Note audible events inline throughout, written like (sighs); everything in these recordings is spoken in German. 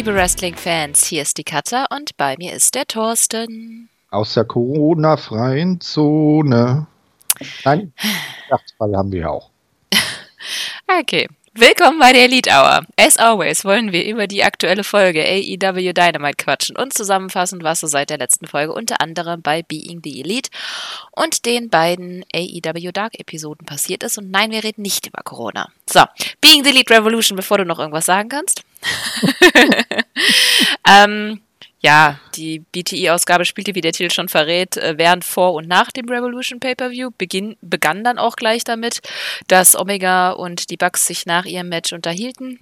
Liebe Wrestling-Fans, hier ist die Katja und bei mir ist der Thorsten. Aus der Corona-freien Zone. Nein, (sighs) Weihnachtsball haben wir auch. Okay, Willkommen bei der Elite Hour. As always wollen wir über die aktuelle Folge AEW Dynamite quatschen und zusammenfassen, was so seit der letzten Folge unter anderem bei Being the Elite und den beiden AEW Dark Episoden passiert ist. Und nein, wir reden nicht über Corona. So, Being the Elite Revolution, bevor du noch irgendwas sagen kannst. (laughs) ähm, ja, die BTE-Ausgabe spielte, wie der Titel schon verrät, äh, während vor und nach dem Revolution Pay-Per-View. Begann dann auch gleich damit, dass Omega und die Bucks sich nach ihrem Match unterhielten.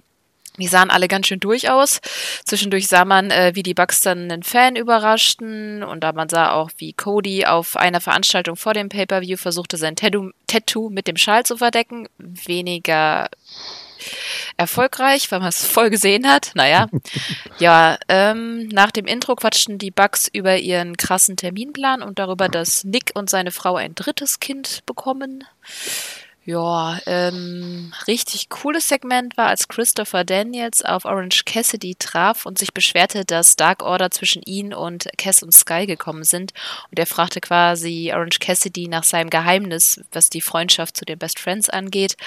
Die sahen alle ganz schön durch aus. Zwischendurch sah man, äh, wie die Bucks dann einen Fan überraschten und da man sah auch, wie Cody auf einer Veranstaltung vor dem Pay-Per-View versuchte, sein Tattoo mit dem Schal zu verdecken. Weniger erfolgreich, weil man es voll gesehen hat. Naja, (laughs) ja, ähm, nach dem Intro quatschten die Bugs über ihren krassen Terminplan und darüber, dass Nick und seine Frau ein drittes Kind bekommen. Ja, ähm, richtig cooles Segment war, als Christopher Daniels auf Orange Cassidy traf und sich beschwerte, dass Dark Order zwischen ihn und Cass und Sky gekommen sind. Und er fragte quasi Orange Cassidy nach seinem Geheimnis, was die Freundschaft zu den Best Friends angeht.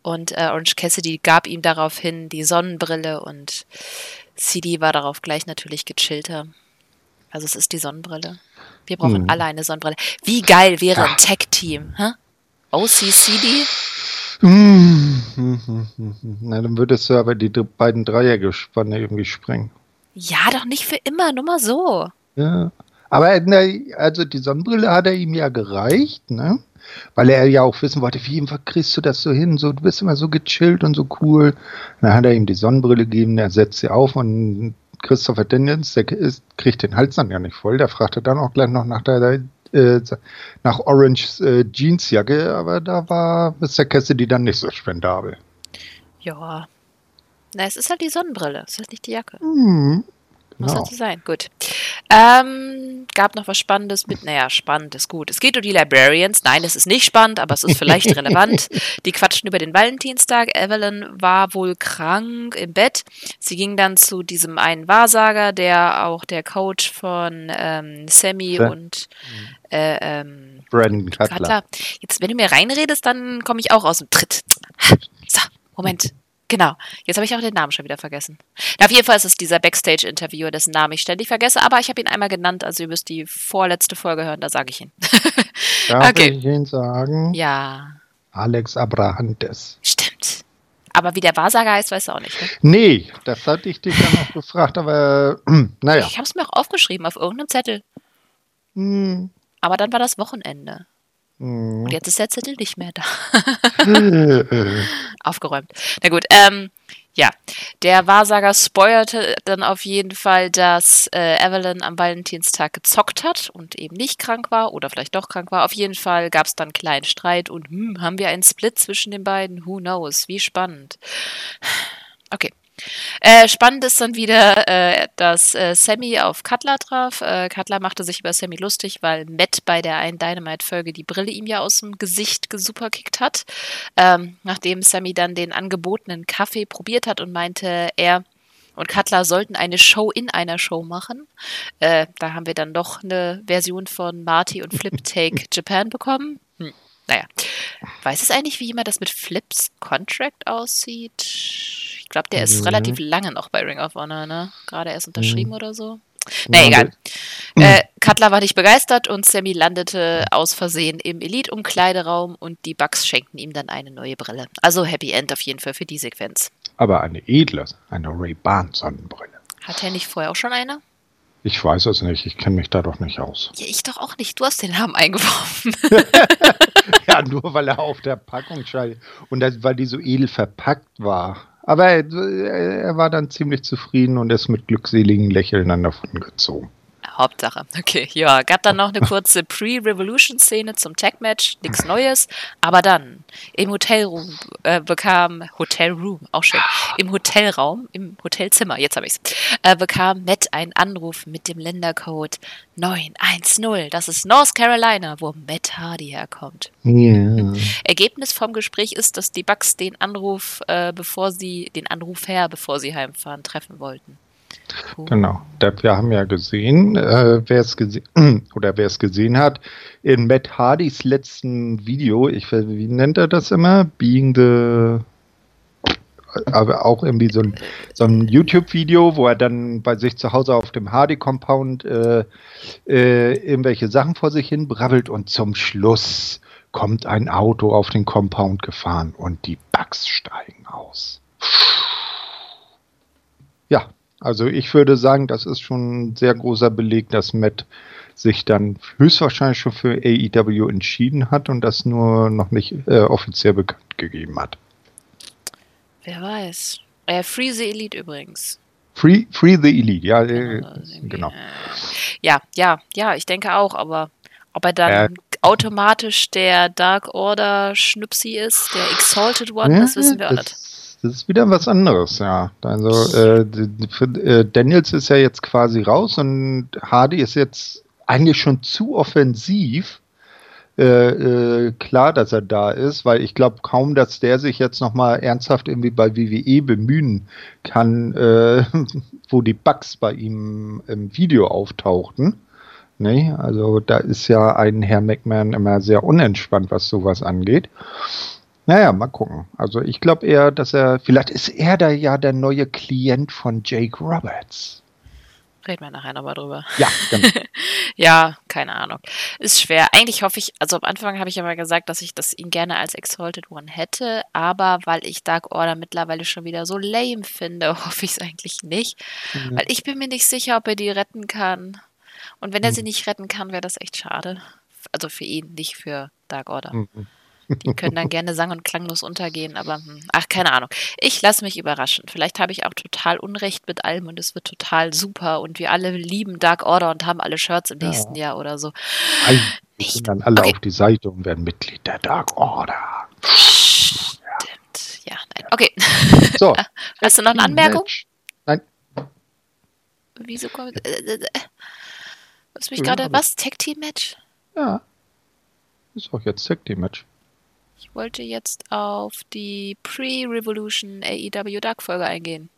Und äh, Orange Cassidy gab ihm daraufhin die Sonnenbrille und CD war darauf gleich natürlich gechillter. Also es ist die Sonnenbrille. Wir brauchen hm. alle eine Sonnenbrille. Wie geil wäre ein Tech-Team, hä? OCCD? Na, dann würdest du aber die beiden Dreiergespanne irgendwie sprengen. Ja, doch nicht für immer, nur mal so. Ja. Aber also die Sonnenbrille hat er ihm ja gereicht, ne? Weil er ja auch wissen wollte, wie kriegst du das so hin? So, du bist immer so gechillt und so cool. Dann hat er ihm die Sonnenbrille gegeben, er setzt sie auf und Christopher Daniels, der ist, kriegt den Hals dann ja nicht voll. Der fragte dann auch gleich noch nach der äh, nach Orange äh, Jeansjacke, aber da war Mr. Cassidy dann nicht so spendabel. Ja. Na, es ist halt die Sonnenbrille, es ist halt nicht die Jacke. Mhm. Muss genau. so sein, gut. Ähm, gab noch was Spannendes mit, naja, spannend ist gut. Es geht um die Librarians. Nein, es ist nicht spannend, aber es ist vielleicht (laughs) relevant. Die quatschen über den Valentinstag. Evelyn war wohl krank im Bett. Sie ging dann zu diesem einen Wahrsager, der auch der Coach von ähm, Sammy ja. und äh, ähm, Brandon. Cutler. Jetzt, wenn du mir reinredest, dann komme ich auch aus dem Tritt. So, Moment. Genau. Jetzt habe ich auch den Namen schon wieder vergessen. Na, auf jeden Fall ist es dieser Backstage-Interviewer, dessen Namen ich ständig vergesse, aber ich habe ihn einmal genannt, also ihr müsst die vorletzte Folge hören, da sage ich ihn. (laughs) Darf okay. ich ihn sagen? Ja. Alex Abrahantes. Stimmt. Aber wie der Wahrsager heißt, weißt du auch nicht. Ne? Nee, das hatte ich dich ja noch gefragt, aber (clears throat) naja. Ich habe es mir auch aufgeschrieben auf irgendeinem Zettel. Hm. Aber dann war das Wochenende. Mhm. Und jetzt ist der Zettel nicht mehr da. (laughs) (laughs) Aufgeräumt. Na gut, ähm, ja. Der Wahrsager spoilerte dann auf jeden Fall, dass äh, Evelyn am Valentinstag gezockt hat und eben nicht krank war oder vielleicht doch krank war. Auf jeden Fall gab es dann einen kleinen Streit und hm, haben wir einen Split zwischen den beiden? Who knows? Wie spannend. Okay. Äh, spannend ist dann wieder, äh, dass äh, Sammy auf Cutler traf. Äh, Cutler machte sich über Sammy lustig, weil Matt bei der einen Dynamite-Folge die Brille ihm ja aus dem Gesicht gesuperkickt hat. Ähm, nachdem Sammy dann den angebotenen Kaffee probiert hat und meinte, er und Cutler sollten eine Show in einer Show machen. Äh, da haben wir dann doch eine Version von Marty und Flip (laughs) Take Japan bekommen. Hm. Naja. Weiß es eigentlich, wie jemand das mit Flips Contract aussieht? Ich glaube, der ist mhm. relativ lange noch bei Ring of Honor, ne? Gerade erst unterschrieben mhm. oder so. Na ja, egal. Äh, Cutler war nicht begeistert und Sammy landete aus Versehen im Elite-Umkleideraum und die Bugs schenkten ihm dann eine neue Brille. Also Happy End auf jeden Fall für die Sequenz. Aber eine edle, eine Ray-Ban-Sonnenbrille. Hat er nicht vorher auch schon eine? Ich weiß es nicht, ich kenne mich da doch nicht aus. Ja, ich doch auch nicht. Du hast den Namen eingeworfen. (laughs) ja, nur weil er auf der Packung scheint und das, weil die so edel verpackt war. Aber er, er, war dann ziemlich zufrieden und ist mit glückseligen Lächeln dann davon gezogen. Hauptsache. Okay, ja, gab dann noch eine kurze Pre-Revolution-Szene zum Tag-Match, nichts Neues. Aber dann im Hotelroom äh, bekam, Hotelroom, auch schön, im Hotelraum, im Hotelzimmer, jetzt habe ich's, äh, bekam Matt einen Anruf mit dem Ländercode 910. Das ist North Carolina, wo Matt Hardy herkommt. Ja. Ergebnis vom Gespräch ist, dass die Bucks den Anruf, äh, bevor sie, den Anruf her, bevor sie heimfahren, treffen wollten. Cool. Genau. Wir haben ja gesehen, äh, wer es gesehen (clears throat) oder wer es gesehen hat, in Matt Hardys letzten Video, ich wie nennt er das immer? Being the aber auch irgendwie so ein, so ein YouTube-Video, wo er dann bei sich zu Hause auf dem Hardy-Compound äh, äh, irgendwelche Sachen vor sich hin brabbelt und zum Schluss kommt ein Auto auf den Compound gefahren und die Bugs steigen aus. Ja, also ich würde sagen, das ist schon ein sehr großer Beleg, dass Matt sich dann höchstwahrscheinlich schon für AEW entschieden hat und das nur noch nicht äh, offiziell bekannt gegeben hat. Wer weiß. Äh, Free the Elite übrigens. Free, free the Elite, ja, äh, genau. Ja, ja, ja, ich denke auch, aber ob er dann Äh. automatisch der Dark Order Schnupsi ist, der Exalted One, das wissen wir auch nicht. Das, ist wieder was anderes, ja. Also äh, äh, Daniels ist ja jetzt quasi raus und Hardy ist jetzt eigentlich schon zu offensiv. Äh, äh, klar, dass er da ist, weil ich glaube kaum, dass der sich jetzt noch mal ernsthaft irgendwie bei WWE bemühen kann, äh, (laughs) wo die Bugs bei ihm im Video auftauchten. Nee, also da ist ja ein Herr McMahon immer sehr unentspannt, was sowas angeht. Naja, mal gucken. Also ich glaube eher, dass er, vielleicht ist er da ja der neue Klient von Jake Roberts. Reden wir nachher nochmal drüber. Ja, genau. (laughs) Ja, keine Ahnung. Ist schwer. Eigentlich hoffe ich, also am Anfang habe ich ja mal gesagt, dass ich das ihn gerne als Exalted One hätte, aber weil ich Dark Order mittlerweile schon wieder so lame finde, (laughs) hoffe ich es eigentlich nicht. Weil ich bin mir nicht sicher, ob er die retten kann. Und wenn er sie nicht retten kann, wäre das echt schade. Also für ihn, nicht für Dark Order. Mhm. Die können dann gerne sang- und klanglos untergehen, aber hm, ach, keine Ahnung. Ich lasse mich überraschen. Vielleicht habe ich auch total Unrecht mit allem und es wird total super und wir alle lieben Dark Order und haben alle Shirts im Ja. nächsten Jahr oder so. Die Nicht. sind dann alle Okay. auf die Seite und werden Mitglied der Dark Order. Stimmt. Ja, nein. Okay. So. (laughs) Hast du noch eine Anmerkung? Nein, Wieso kommt. Äh, äh, äh. Was mich gerade. Was? Tag Team Match? ja. Ist auch jetzt Tag Team Match. Ich wollte jetzt auf die Pre-Revolution AEW Dark Folge eingehen.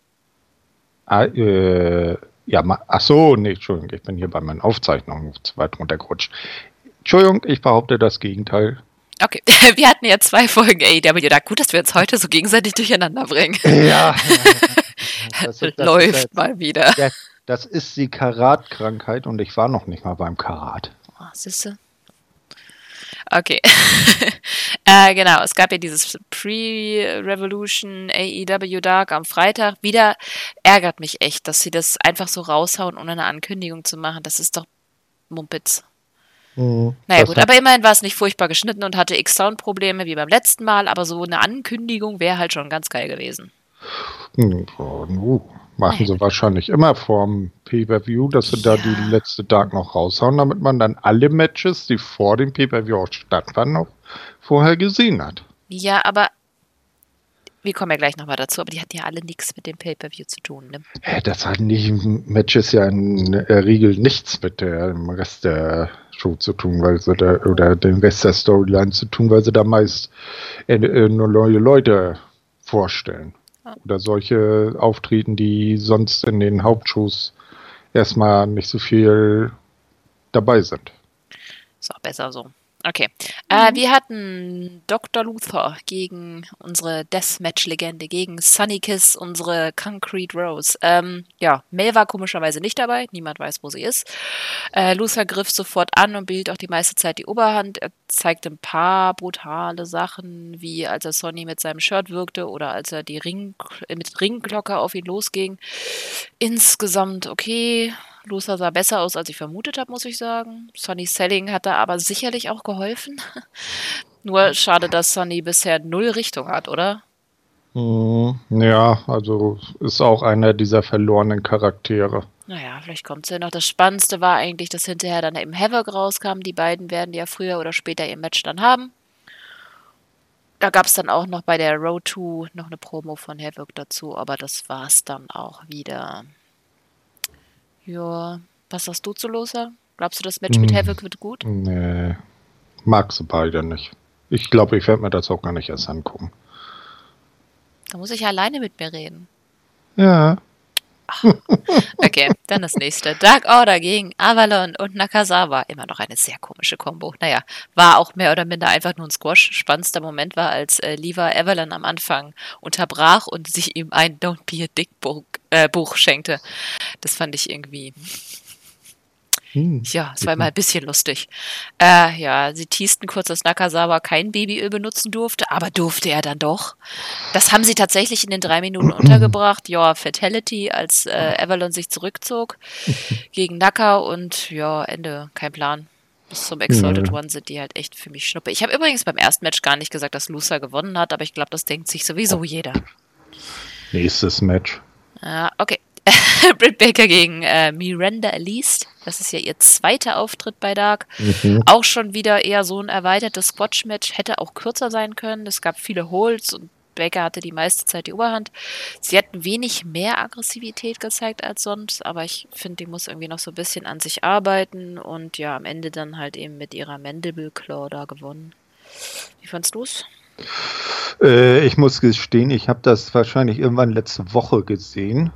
Ah, äh, ja, ach so, nee, Entschuldigung, ich bin hier bei meinen Aufzeichnungen zu weit runtergerutscht. Entschuldigung, ich behaupte das Gegenteil. Okay, (laughs) wir hatten ja zwei Folgen AEW Dark. Gut, dass wir uns heute so gegenseitig durcheinander bringen. Ja. (laughs) Das das Läuft ist, mal wieder. das, das ist die Karatkrankheit und ich war noch nicht mal beim Karat. Oh, siehste. Okay. (laughs) äh, genau, es gab ja dieses Pre-Revolution AEW Dark am Freitag. Wieder ärgert mich echt, dass sie das einfach so raushauen, ohne eine Ankündigung zu machen. Das ist doch Mumpitz. Naja Das gut, aber immerhin war es nicht furchtbar geschnitten und hatte X-Sound-Probleme wie beim letzten Mal, aber so eine Ankündigung wäre halt schon ganz geil gewesen. Hm, oh, nu, machen sie wahrscheinlich immer vorm Pay-Per-View, dass sie da Ja. die letzte Dark noch raushauen, damit man dann alle Matches, die vor dem Pay-Per-View auch stattfanden, noch vorher gesehen hat. Ja, aber wir kommen ja gleich nochmal dazu, aber die hatten ja alle nichts mit dem Pay-Per-View zu tun. Ne? Äh, Das hat nicht Matches ja in der Regel nichts mit dem Rest der Show zu tun, weil sie da oder dem Rest der Storyline zu tun, weil sie da meist äh, äh, nur neue Leute vorstellen. Oder solche auftreten, die sonst in den Hauptshows erstmal nicht so viel dabei sind. Ist auch besser so. Okay. Äh, wir hatten Dr. Luther gegen unsere Deathmatch-Legende, gegen Sunny Kiss, unsere Concrete Rose. Ähm, ja, Mel war komischerweise nicht dabei. Niemand weiß, wo sie ist. Äh, Luther griff sofort an und behielt auch die meiste Zeit die Oberhand. Er zeigte ein paar brutale Sachen, wie als er Sonny mit seinem Shirt wirkte oder als er die Ring, äh, mit Ringglocke auf ihn losging. Insgesamt okay. Luther sah besser aus, als ich vermutet habe, muss ich sagen. Sonny Selling hat da aber sicherlich auch geholfen. (laughs) Nur schade, dass Sonny bisher null Richtung hat, oder? Hm, Ja, also ist auch einer dieser verlorenen Charaktere. Naja, vielleicht kommt es ja noch. Das Spannendste war eigentlich, dass hinterher dann eben Havoc rauskam. Die beiden werden ja früher oder später ihr Match dann haben. Da gab es dann auch noch bei der Road 2 noch eine Promo von Havoc dazu, aber das war es dann auch wieder. Ja, was sagst du zu Loser? Glaubst du, das Match mit Hm. Havoc wird gut? Nee, mag sie beide nicht. Ich glaube, ich werde mir das auch gar nicht erst angucken. Da muss ich ja alleine mit mir reden. Ja, Okay, dann das nächste. Dark Order gegen Avalon und Nakazawa. Immer noch eine sehr komische Kombo. Naja, war auch mehr oder minder einfach nur ein Squash. Spannendster Moment war, als äh, Lever Avalon am Anfang unterbrach und sich ihm ein Don't Be a Dick äh, Buch schenkte. Das fand ich irgendwie, hm. ja, es war mal ein bisschen lustig. Äh, ja, sie teasten kurz, dass Nakazawa kein Babyöl benutzen durfte, aber durfte er dann doch. Das haben sie tatsächlich in den drei Minuten (clears throat) untergebracht. Ja, Fatality, als äh, Avalon sich zurückzog (laughs) gegen Naka und ja, Ende, kein Plan. Bis zum Exalted Ja. One sind die halt echt für mich Schnuppe. Ich habe übrigens beim ersten Match gar nicht gesagt, dass Lusa gewonnen hat, aber ich glaube, das denkt sich sowieso jeder. nächstes Match. Ja, okay. (laughs) Britt Baker gegen äh, Miranda Elise. Das ist ja ihr zweiter Auftritt bei Dark. Mhm. Auch schon wieder eher so ein erweitertes Squash-Match. Hätte auch kürzer sein können. Es gab viele Holds und Baker hatte die meiste Zeit die Oberhand. Sie hat ein wenig mehr Aggressivität gezeigt als sonst, aber ich finde, die muss irgendwie noch so ein bisschen an sich arbeiten und ja, am Ende dann halt eben mit ihrer Mandible Claw da gewonnen. Wie fandst du's? Äh, ich muss gestehen, ich habe das wahrscheinlich irgendwann letzte Woche gesehen.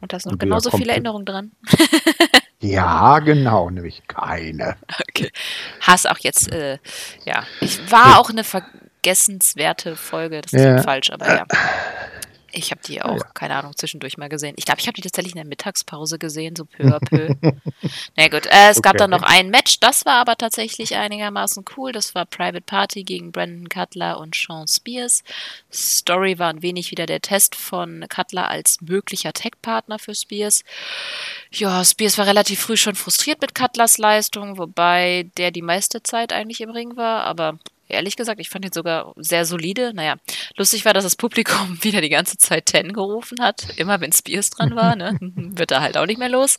Und da ist noch genauso viele komplett- Erinnerungen dran. (laughs) Ja, genau, nämlich keine. Okay. Hast auch jetzt, äh, ja. Ich war auch eine vergessenswerte Folge, das ist Ja. falsch, aber ja. Ich habe die auch, Ja. keine Ahnung, zwischendurch mal gesehen. Ich glaube, ich habe die tatsächlich in der Mittagspause gesehen, so peu à peu. (laughs) Na gut, äh, es gab Okay. dann noch ein Match, das war aber tatsächlich einigermaßen cool. Das war Private Party gegen Brandon Cutler und Sean Spears. Story war ein wenig wieder der Test von Cutler als möglicher Tech-Partner für Spears. Ja, Spears war relativ früh schon frustriert mit Cutlers Leistung, wobei der die meiste Zeit eigentlich im Ring war, aber ehrlich gesagt, ich fand ihn sogar sehr solide. Naja, lustig war, dass das Publikum (laughs) wieder die ganze Zeit Ten gerufen hat. Immer wenn Spears dran war, ne? (laughs) Wird er halt auch nicht mehr los.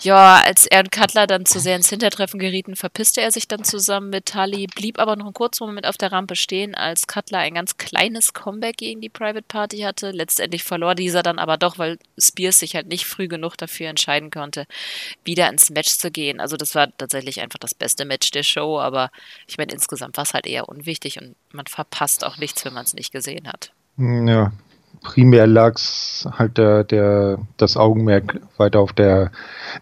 Ja, als er und Cutler dann zu sehr ins Hintertreffen gerieten, verpisste er sich dann zusammen mit Tully, blieb aber noch einen kurzen Moment auf der Rampe stehen, als Cutler ein ganz kleines Comeback gegen die Private Party hatte. Letztendlich verlor dieser dann aber doch, weil Spears sich halt nicht früh genug dafür entscheiden konnte, wieder ins Match zu gehen. Also das war tatsächlich einfach das beste Match der Show, aber ich meine, insgesamt war es halt eher unwichtig und man verpasst auch nichts, wenn man es nicht gesehen hat. Hm, Ja, primär lag halt der, der, das Augenmerk weiter auf der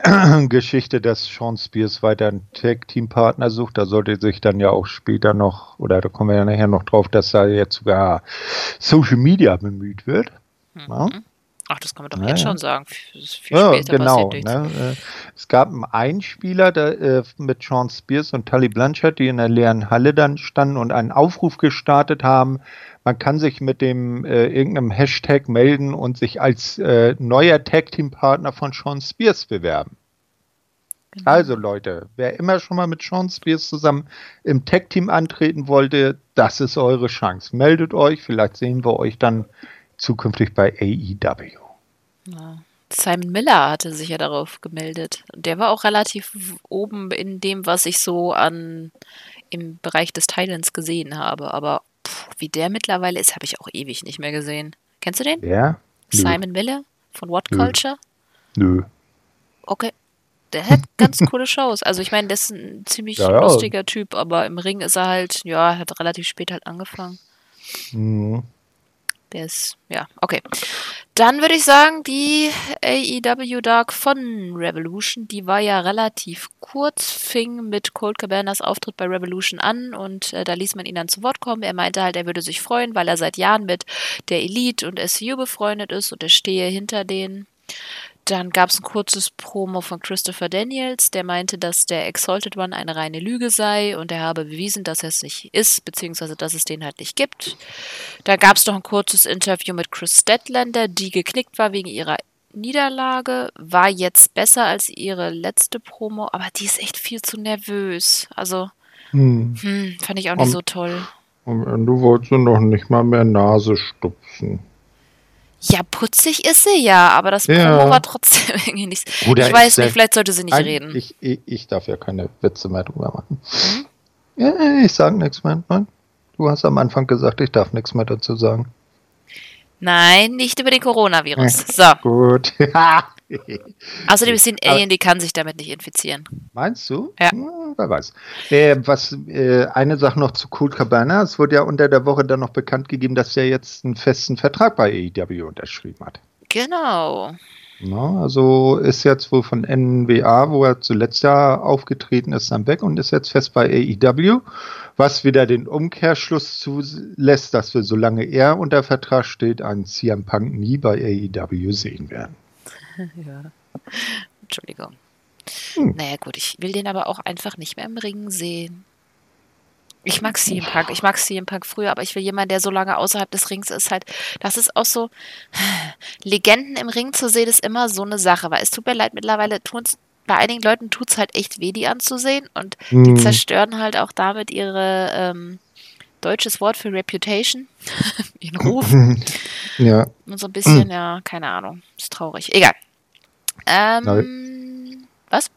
(clears throat) Geschichte, dass Sean Spears weiter einen Tag-Team-Partner sucht. Da sollte sich dann ja auch später noch, oder da kommen wir ja nachher noch drauf, dass da jetzt sogar Social Media bemüht wird. Ja. Mhm. Ach, das kann man doch Ja, jetzt ja. schon sagen. Ja, genau. Ne? Äh, Es gab einen Einspieler der, äh, mit Sean Spears und Tully Blanchard, die in der leeren Halle dann standen und einen Aufruf gestartet haben. Man kann sich mit dem äh, irgendeinem Hashtag melden und sich als äh, neuer Tag Team Partner von Sean Spears bewerben. Genau. Also Leute, wer immer schon mal mit Sean Spears zusammen im Tag Team antreten wollte, das ist eure Chance. Meldet euch, vielleicht sehen wir euch dann zukünftig bei AEW. Ja. Simon Miller hatte sich ja darauf gemeldet. Der war auch relativ oben in dem, was ich so an im Bereich des Thailands gesehen habe. Aber pff, wie der mittlerweile ist, habe ich auch ewig nicht mehr gesehen. Kennst du den? Nö. Simon Miller von What Nö. Culture? Nö. Okay. Der hat ganz coole Shows. Also ich meine, der ist ein ziemlich (laughs) Ja, ja. lustiger Typ, aber im Ring ist er halt, ja, hat relativ spät halt angefangen. Mhm. Der ist, ja, okay. Dann würde ich sagen, die AEW Dark von Revolution, die war ja relativ kurz, fing mit Colt Cabanas Auftritt bei Revolution an und äh, da ließ man ihn dann zu Wort kommen. Er meinte halt, er würde sich freuen, weil er seit Jahren mit der Elite und SCU befreundet ist und er stehe hinter denen. Dann gab es ein kurzes Promo von Christopher Daniels, der meinte, dass der Exalted One eine reine Lüge sei und er habe bewiesen, dass er es nicht ist, beziehungsweise dass es den halt nicht gibt. Da gab es noch ein kurzes Interview mit Chris Statlander, die geknickt war wegen ihrer Niederlage, war jetzt besser als ihre letzte Promo, aber die ist echt viel zu nervös. Also, Hm. hm, fand ich auch nicht Um, so toll. Am Ende wollte sie noch nicht mal mehr Nase stupsen. Ja, putzig ist sie ja, aber das Ja. Promo war trotzdem (laughs) irgendwie nicht. Oder ich weiß nicht, vielleicht sollte sie nicht reden. Ich, ich, darf ja keine Witze mehr drüber machen. Hm? Ja, ich sag nichts mehr. Nein. Du hast am Anfang gesagt, ich darf nichts mehr dazu sagen. Nein, nicht über den Coronavirus. So. Gut. (laughs) Außerdem Aber- Alien, die kann sich damit nicht infizieren. Meinst du? Ja. Hm, wer weiß. Äh, was, äh, eine Sache noch zu Colt Cabana. Es wurde ja unter der Woche dann noch bekannt gegeben, dass er jetzt einen festen Vertrag bei AEW unterschrieben hat. Genau. Na, also ist jetzt wohl von NWA, wo er zuletzt ja aufgetreten ist, dann weg und ist jetzt fest bei AEW, was wieder den Umkehrschluss zulässt, dass wir, solange er unter Vertrag steht, einen CM Punk nie bei AEW sehen werden. (laughs) Ja. Entschuldigung. Hm. Naja, gut, ich will den aber auch einfach nicht mehr im Ring sehen. Ich mag CM Punk, ich mag CM Punk früher, aber ich will jemanden, der so lange außerhalb des Rings ist, halt, das ist auch so, (sighs) Legenden im Ring zu sehen, ist immer so eine Sache, weil es tut mir leid, mittlerweile tun's, bei einigen Leuten tut es halt echt weh, die anzusehen und die Hm. zerstören halt auch damit ihre, ähm, deutsches Wort für Reputation, (laughs) ihren Ruf. (laughs) Ja, Und so ein bisschen, ja, keine Ahnung. Ist traurig. Egal. Ähm, was?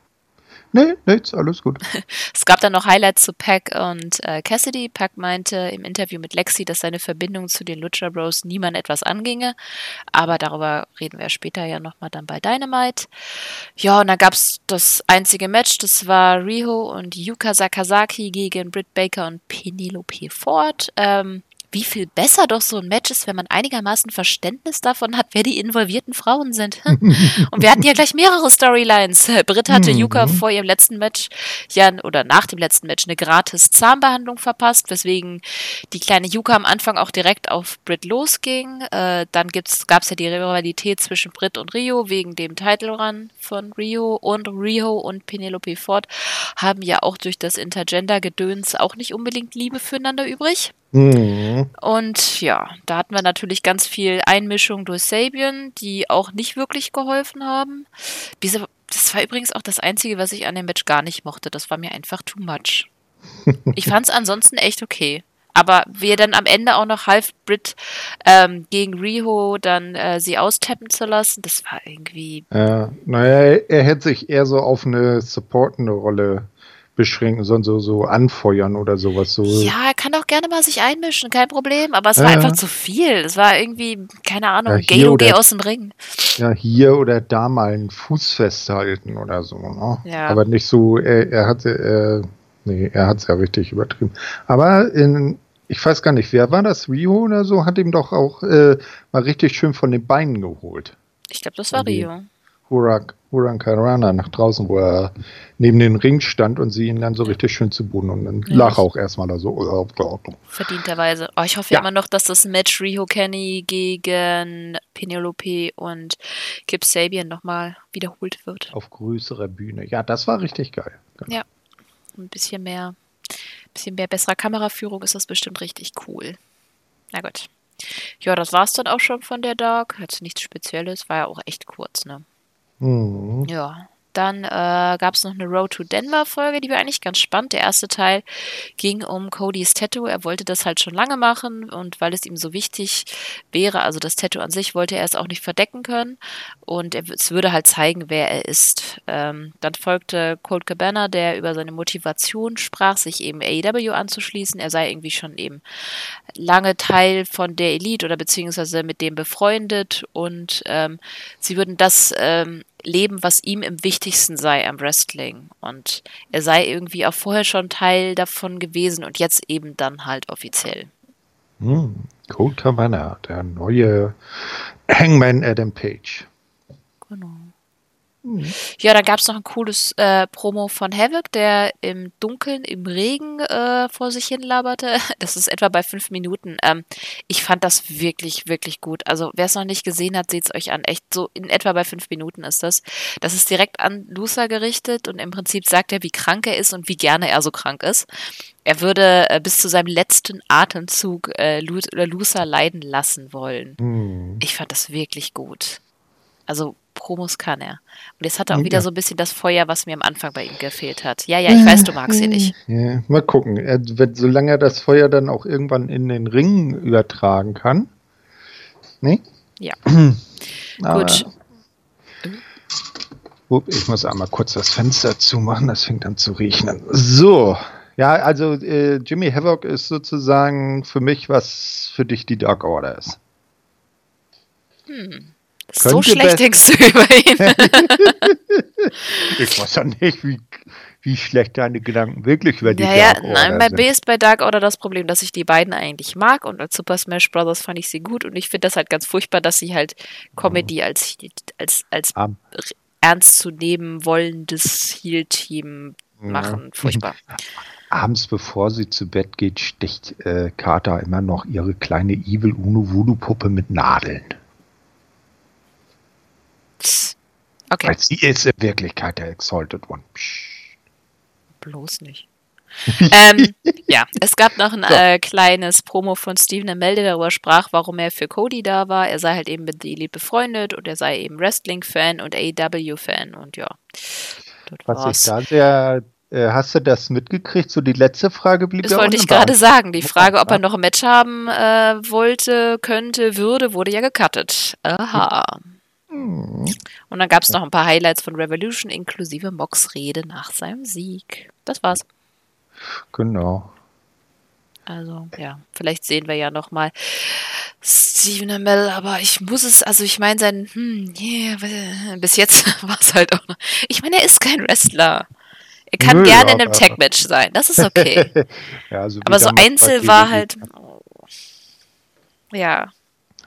Nee, nichts, alles gut. (laughs) Es gab dann noch Highlights zu Pack und äh, Cassidy. Pack meinte im Interview mit Lexi, dass seine Verbindung zu den Lucha Bros niemand etwas anginge. Aber darüber reden wir später ja nochmal dann bei Dynamite. Ja, und dann gab es das einzige Match. Das war Riho und Yuka Sakazaki gegen Britt Baker und Penelope Ford. Ähm, wie viel besser doch so ein Match ist, wenn man einigermaßen Verständnis davon hat, wer die involvierten Frauen sind. (laughs) Und wir hatten ja gleich mehrere Storylines. Britt hatte Mhm. Yuka vor ihrem letzten Match, ja, oder nach dem letzten Match, eine gratis Zahnbehandlung verpasst, weswegen die kleine Yuka am Anfang auch direkt auf Britt losging. Äh, dann gab es ja die Rivalität zwischen Britt und Rio wegen dem Title Run von Rio und Rio und Penelope Ford haben ja auch durch das Intergender-Gedöns auch nicht unbedingt Liebe füreinander übrig. Hm. Und ja, da hatten wir natürlich ganz viel Einmischung durch Sabian, die auch nicht wirklich geholfen haben. Diese, das war übrigens auch das Einzige, was ich an dem Match gar nicht mochte. Das war mir einfach too much. (laughs) Ich fand es ansonsten echt okay. Aber wir dann am Ende auch noch half Brit ähm, gegen Riho dann äh, sie austappen zu lassen, das war irgendwie. Ja, naja, er hätte sich eher so auf eine supportende Rolle beschränken, sollen so, so anfeuern oder sowas. So. Ja, er kann auch gerne mal sich einmischen, kein Problem. Aber es war Ja. einfach zu viel. Es war irgendwie, keine Ahnung, Ja, geh oder- aus dem Ring. Ja, hier oder da mal einen Fuß festhalten oder so. Ne? Ja. Aber nicht so, er, er hatte, äh, nee, er hat es ja richtig übertrieben. Aber in, ich weiß gar nicht, wer war das? Rio oder so? Hat ihm doch auch äh, mal richtig schön von den Beinen geholt. Ich glaube, das war. Rio. Hurak, Hurankarana nach draußen, wo er neben den Ring stand und sie ihn dann so richtig schön zu Boden und dann Ja. lag er auch erstmal da so. Verdienterweise. Oh, ich hoffe Ja. immer noch, dass das Match Riho Kenny gegen Penelope und Kip Sabian nochmal wiederholt wird. Auf größerer Bühne. Ja, das war richtig geil. Ja. Ein bisschen mehr, bisschen mehr besserer Kameraführung ist das bestimmt richtig cool. Na gut. Ja, das war's dann auch schon von der Dark. Jetzt nichts Spezielles, war ja auch echt kurz, ne? Mhm. Ja. Dann äh, gab es noch eine Road to Denver Folge, die war eigentlich ganz spannend. Der erste Teil ging um Codys Tattoo. Er wollte das halt schon lange machen und weil es ihm so wichtig wäre, also das Tattoo an sich, wollte er es auch nicht verdecken können und er, es würde halt zeigen, wer er ist. Ähm, dann folgte Colt Cabana, der über seine Motivation sprach, sich eben AEW anzuschließen. Er sei irgendwie schon eben lange Teil von der Elite oder beziehungsweise mit dem befreundet und ähm, sie würden das ähm, leben, was ihm im wichtigsten sei am Wrestling. Und er sei irgendwie auch vorher schon Teil davon gewesen und jetzt eben dann halt offiziell. Hm. Cold Cabana, der neue Hangman Adam Page. Genau. Ja, dann gab es noch ein cooles äh, Promo von Havoc, der im Dunkeln, im Regen äh, vor sich hin laberte. (laughs) Das ist etwa bei fünf Minuten. Ähm, ich fand das wirklich, wirklich gut. Also wer es noch nicht gesehen hat, seht es euch an. Echt so in etwa bei fünf Minuten ist das. Das ist direkt an Luther gerichtet und im Prinzip sagt er, wie krank er ist und wie gerne er so krank ist. Er würde äh, bis zu seinem letzten Atemzug äh, Luther leiden lassen wollen. Hm. Ich fand das wirklich gut. Also Promos kann er. Und jetzt hat er auch Ja. wieder so ein bisschen das Feuer, was mir am Anfang bei ihm gefehlt hat. Ja, ja, ich weiß, du magst ihn nicht. Ja, mal gucken. Er wird, solange er das Feuer dann auch irgendwann in den Ring übertragen kann. Ne? Ja. (clears throat) Gut. Upp, Ich muss einmal kurz das Fenster zumachen, das fängt an zu riechen. So, ja, also äh, Jimmy Havoc ist sozusagen für mich, was für dich die Dark Order ist. So schlecht denkst du über ihn. Ich weiß ja nicht, wie, wie schlecht deine Gedanken wirklich über die Naja, Dark Order nein, bei sind. B ist bei Dark Order das Problem, dass ich die beiden eigentlich mag und als Super Smash Bros. fand ich sie gut und ich finde das halt ganz furchtbar, dass sie halt Comedy als, als, als Am- ernst zu nehmen wollendes Heal-Team machen. Furchtbar. Abends, bevor sie zu Bett geht, sticht äh, Carter immer noch ihre kleine Evil Uno Voodoo Puppe mit Nadeln. Okay, Weil sie ist in Wirklichkeit der Exalted One. Psch. bloß nicht. (laughs) ähm, ja, es gab noch ein äh, kleines Promo von Steven Amell, der darüber sprach, warum er für Cody da war. Er sei halt eben mit The Elite befreundet und er sei eben Wrestling-Fan und AEW-Fan und ja. Das Was ich war's. da sehr, äh, hast du das mitgekriegt? So die letzte Frage blieb Das ja wollte ich gerade sagen. Die Frage, ob er noch ein Match haben äh, wollte, könnte, würde, wurde ja gecuttet. Aha. Und dann gab es noch ein paar Highlights von Revolution, inklusive Mox Rede nach seinem Sieg. Das war's. Genau. Also, ja, vielleicht sehen wir ja noch mal Steven Amell, aber ich muss es, also ich meine, sein, hm, yeah, bis jetzt (laughs) war es halt auch noch. Ich meine, er ist kein Wrestler. Er kann Nö, gerne in einem aber- Tag-Match sein. Das ist okay. (laughs) ja, so aber so damals bei einzel war halt. Ja,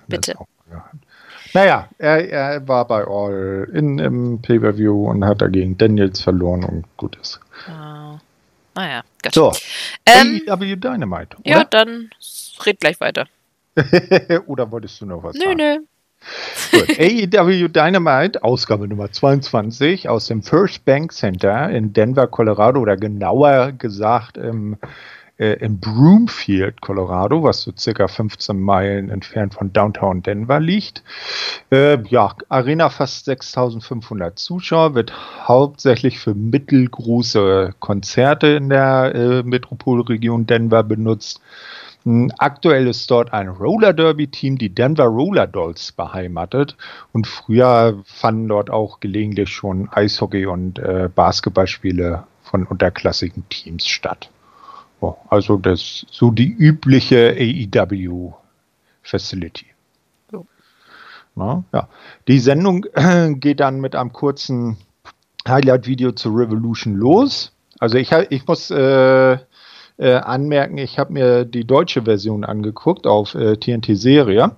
bitte. auch, ja. Naja, er, er war bei All in, im Pay-Per-View und hat dagegen Daniels verloren und gut ist. Ah, naja, gut. So, Ähm, AEW Dynamite, ja, oder? dann red gleich weiter. (laughs) oder wolltest du noch was Nö, sagen? nö. Gut. AEW Dynamite, Ausgabe Nummer 22 aus dem First Bank Center in Denver, Colorado oder genauer gesagt im, äh, in Broomfield, Colorado, was so circa 15 Meilen entfernt von Downtown Denver liegt. Äh, ja, Arena fast 6500 Zuschauer, wird hauptsächlich für mittelgroße Konzerte in der äh, Metropolregion Denver benutzt. Hm, Aktuell ist dort ein Roller Derby Team, die Denver Roller Dolls, beheimatet. Und früher fanden dort auch gelegentlich schon Eishockey- und äh, Basketballspiele von unterklassigen Teams statt. So, also das ist so die übliche AEW Facility. Jo. Na, ja. Die Sendung (clears throat) geht dann mit einem kurzen Highlight-Video zu Revolution los. Also ich, ich muss äh, äh, anmerken, ich habe mir die deutsche Version angeguckt auf äh, TNT-Serie.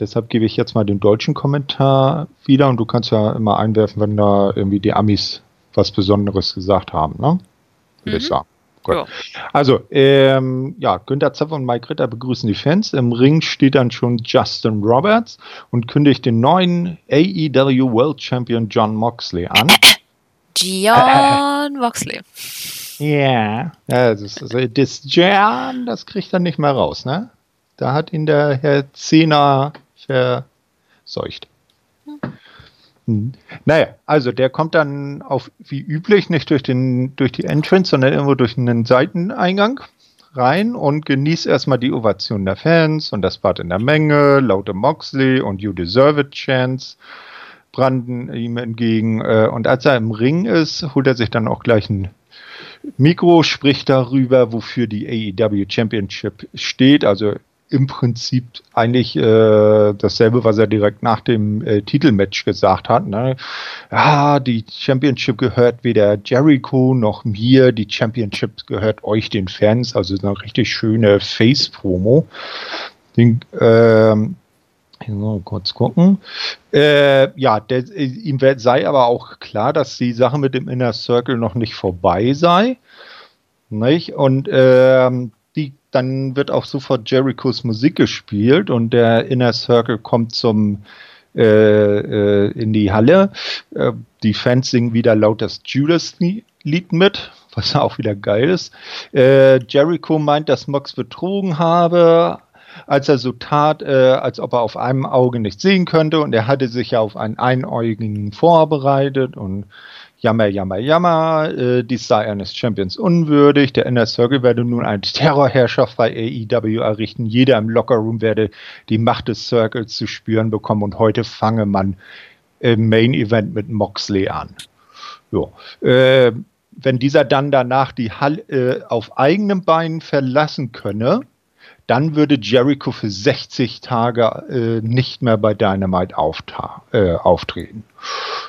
Deshalb gebe ich jetzt mal den deutschen Kommentar wieder und du kannst ja immer einwerfen, wenn da irgendwie die Amis was Besonderes gesagt haben, ne? Würde ich Mhm. sagen. Gut. Ja. Also, ähm, ja, Günther Zapf und Mike Ritter begrüßen die Fans. Im Ring steht dann schon Justin Roberts und kündigt den neuen AEW World Champion John Moxley an. Gian (laughs) Moxley. Ja, ja das, ist, also das Jan, das kriegt er nicht mehr raus, ne? Da hat ihn der Herr Zehner verseucht. Hm. Naja, also der kommt dann auf wie üblich nicht durch, den, durch die Entrance, sondern irgendwo durch einen Seiteneingang rein und genießt erstmal die Ovation der Fans und das Bad in der Menge, laute Moxley und You Deserve It Chance branden ihm entgegen. äh, Und als er im Ring ist, holt er sich dann auch gleich ein Mikro, spricht darüber, wofür die AEW Championship steht. Also im Prinzip eigentlich äh, dasselbe, was er direkt nach dem äh, Titelmatch gesagt hat. Ne? Ja, die Championship gehört weder Jericho noch mir. Die Championship gehört euch, den Fans. Also eine richtig schöne Face-Promo. Den, ähm, kurz gucken. Äh, ja, der, äh, ihm sei aber auch klar, dass die Sache mit dem Inner Circle noch nicht vorbei sei. Nicht? Und ähm, dann wird auch sofort Jerichos Musik gespielt und der Inner Circle kommt zum äh, äh, in die Halle. Äh, die Fans singen wieder laut das Judas-Lied mit, was (laughs) auch wieder geil ist. Äh, Jericho meint, dass Mox betrogen habe, als er so tat, äh, als ob er auf einem Auge nicht sehen könnte und er hatte sich ja auf einen Einäugigen vorbereitet und Jammer, jammer, jammer, äh, dies sei eines Champions unwürdig, der Inner Circle werde nun eine Terrorherrschaft bei AEW errichten, jeder im Lockerroom werde die Macht des Circles zu spüren bekommen und heute fange man im Main Event mit Moxley an. Jo. Äh, wenn dieser dann danach die Halle äh, auf eigenem Bein verlassen könne, dann würde Jericho für 60 Tage äh, nicht mehr bei Dynamite äh, auftreten.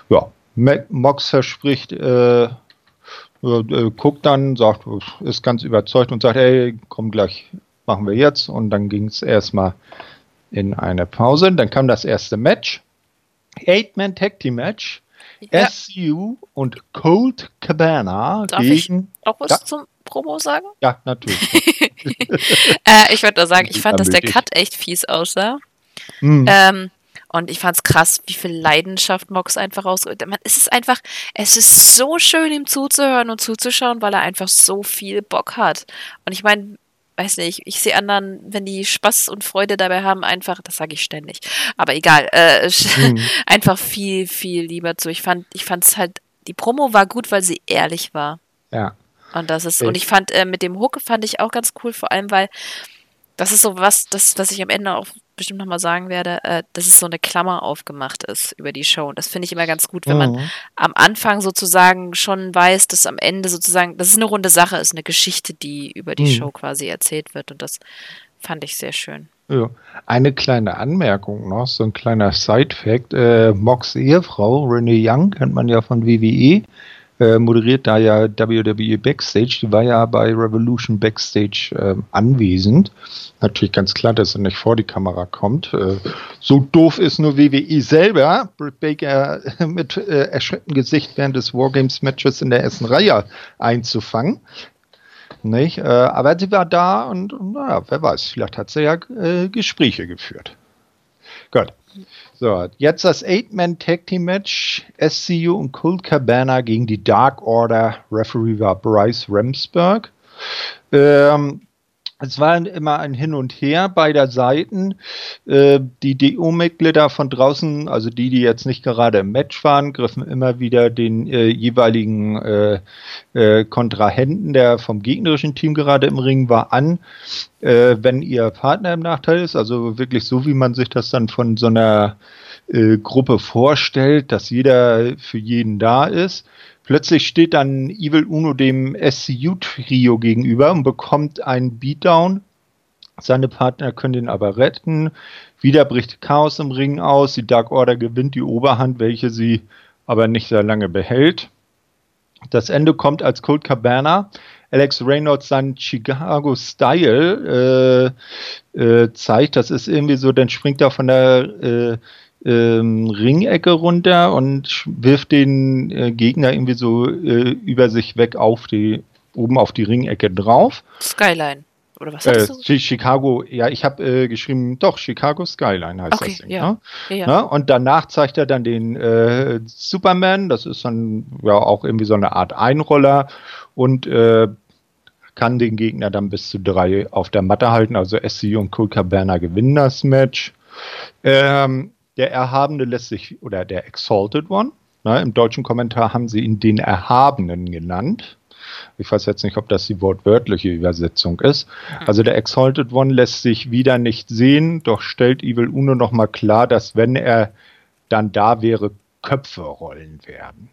Ja, Mox verspricht, äh, äh, guckt dann, sagt, ist ganz überzeugt und sagt, hey, komm gleich, machen wir jetzt. Und dann ging es erstmal in eine Pause. Dann kam das erste Match. Eight-Man Tag Team Match. Ja. SCU und Cold Cabana Darf gegen. Ich auch was ja. zum Promo sagen? Ja, natürlich. (laughs) äh, ich würde nur sagen, ich fand, dass der Cut echt fies aussah. Mhm. Ähm, und ich fand es krass, wie viel Leidenschaft Mox einfach raus. Es ist einfach, es ist so schön, ihm zuzuhören und zuzuschauen, weil er einfach so viel Bock hat. Und ich meine, weiß nicht, ich sehe anderen, wenn die Spaß und Freude dabei haben, einfach, das sage ich ständig, aber egal, äh, mhm. (laughs) einfach viel, viel lieber zu. Ich fand, ich fand es halt, die Promo war gut, weil sie ehrlich war. Ja. Und das ist, ich. und ich fand, äh, mit dem Hook fand ich auch ganz cool, vor allem, weil das ist so was, das, was ich am Ende auch bestimmt nochmal sagen werde, äh, dass es so eine Klammer aufgemacht ist über die Show. Und das finde ich immer ganz gut, wenn mhm. man am Anfang sozusagen schon weiß, dass am Ende sozusagen, dass es eine runde Sache ist, eine Geschichte, die über die mhm. Show quasi erzählt wird. Und das fand ich sehr schön. Ja. Eine kleine Anmerkung noch, so ein kleiner Side-Fact. Äh, Mox Ehefrau, Renee Young, kennt man ja von WWE, äh, moderiert da ja WWE Backstage. Die war ja bei Revolution Backstage äh, anwesend. Natürlich ganz klar, dass er nicht vor die Kamera kommt. Äh, so doof ist nur WWE selber, Britt Baker mit äh, erschrecktem Gesicht während des Wargames-Matches in der ersten Reihe einzufangen. Nicht? Äh, aber sie war da und, naja, wer weiß, vielleicht hat sie ja äh, Gespräche geführt. Gut. So, jetzt das Eight-Man-Tag-Team-Match. SCU und Colt Cabana gegen die Dark Order. Referee war Bryce Ramsberg. Ähm, es war immer ein Hin und Her beider Seiten. Äh, die DO-Mitglieder von draußen, also die, die jetzt nicht gerade im Match waren, griffen immer wieder den äh, jeweiligen äh, Kontrahenten, der vom gegnerischen Team gerade im Ring war, an, wenn ihr Partner im Nachteil ist. Also wirklich so, wie man sich das dann von so einer Gruppe vorstellt, dass jeder für jeden da ist. Plötzlich steht dann Evil Uno dem SCU-Trio gegenüber und bekommt einen Beatdown. Seine Partner können ihn aber retten. Wieder bricht Chaos im Ring aus. Die Dark Order gewinnt die Oberhand, welche sie aber nicht sehr lange behält. Das Ende kommt als Cold Cabana. Alex Reynolds seinen Chicago Style äh, äh, zeigt. Das ist irgendwie so, dann springt er von der äh, ähm, Ringecke runter und wirft den äh, Gegner irgendwie so äh, über sich weg auf die, oben auf die Ringecke drauf. Skyline. Oder was äh, du? Chicago, ja, ich habe äh, geschrieben, doch, Chicago Skyline heißt okay, das Ding. Ja. Ne? Ja, ja. Und danach zeigt er dann den äh, Superman, das ist dann ja auch irgendwie so eine Art Einroller und äh, kann den Gegner dann bis zu drei auf der Matte halten. Also SC und Cool Cabana gewinnen das Match. Ähm, der Erhabene lässt sich, oder der Exalted One, ne, im deutschen Kommentar haben sie ihn den Erhabenen genannt. Ich weiß jetzt nicht, ob das die wortwörtliche Übersetzung ist. Hm. Also der Exalted One lässt sich wieder nicht sehen, doch stellt Evil Uno nochmal klar, dass wenn er dann da wäre, Köpfe rollen werden.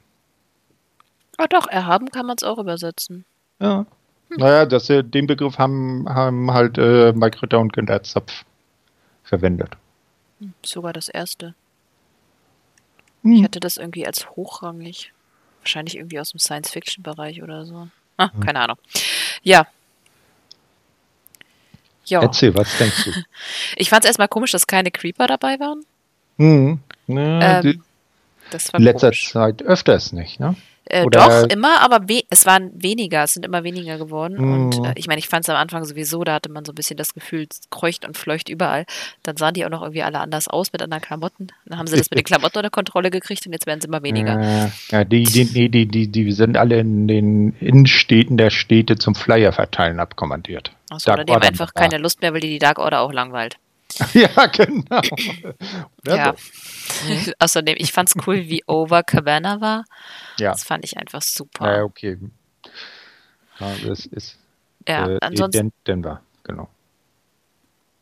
Ah doch, erhaben kann man es auch übersetzen. Ja. Hm. Naja, das, den Begriff haben, haben halt äh, Mike Ritter und Günther Zapf verwendet. Sogar das erste. Hm. Ich hatte das irgendwie als hochrangig. Wahrscheinlich irgendwie aus dem Science-Fiction-Bereich oder so. Ah, hm. keine Ahnung. Ja. Jo. Erzähl, was denkst du? (laughs) ich fand es erstmal komisch, dass keine Creeper dabei waren. Hm. Ja, ähm, das war in letzter komisch. Zeit öfters nicht, ne? Äh, doch, immer, aber es waren weniger, es sind immer weniger geworden. Mhm. Und äh, ich meine, ich fand es am Anfang sowieso, da hatte man so ein bisschen das Gefühl, es kreucht und fleucht überall. Dann sahen die auch noch irgendwie alle anders aus mit anderen Klamotten. Dann haben sie das mit den Klamotten unter Kontrolle gekriegt und jetzt werden es immer weniger. ja, die, die, die, die, die sind alle in den Innenstädten der Städte zum Flyer verteilen abkommandiert. Achso, oder die haben einfach keine Lust mehr, weil die die Dark Order auch langweilt. (laughs) ja, genau. Ja. ja. Außerdem, ich fand's cool, wie over Cabana war. Ja. Das fand ich einfach super. Ja, okay. Ja, das ist ja, äh, ansonsten, Denver, genau.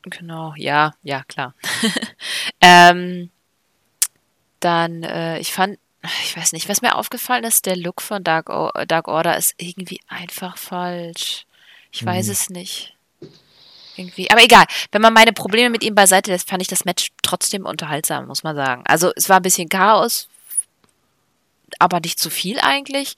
Genau, ja, ja, klar. (laughs) ähm, dann, äh, ich fand, ich weiß nicht, was mir aufgefallen ist, der Look von Dark, o Dark Order ist irgendwie einfach falsch. Ich weiß mhm. es nicht. Irgendwie. Aber egal, wenn man meine Probleme mit ihm beiseite lässt, fand ich das Match trotzdem unterhaltsam, muss man sagen. Also es war ein bisschen Chaos, aber nicht zu viel eigentlich.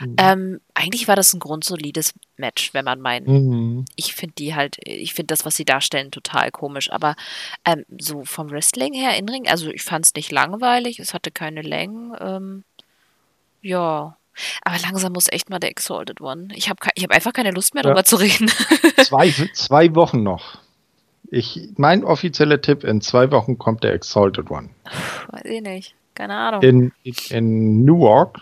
Mhm. Ähm, eigentlich war das ein grundsolides Match, wenn man meint. Mhm. Ich finde die halt, ich finde das, was sie darstellen, total komisch. Aber ähm, so vom Wrestling her in Ring, also ich fand es nicht langweilig, es hatte keine Längen. Ähm, ja. Aber langsam muss echt mal der Exalted One. Ich habe ich hab einfach keine Lust mehr, ja. darüber zu reden. (laughs) zwei, zwei Wochen noch. Ich, mein offizieller Tipp, in zwei Wochen kommt der Exalted One. Weiß ich nicht. Keine Ahnung. In, in Newark,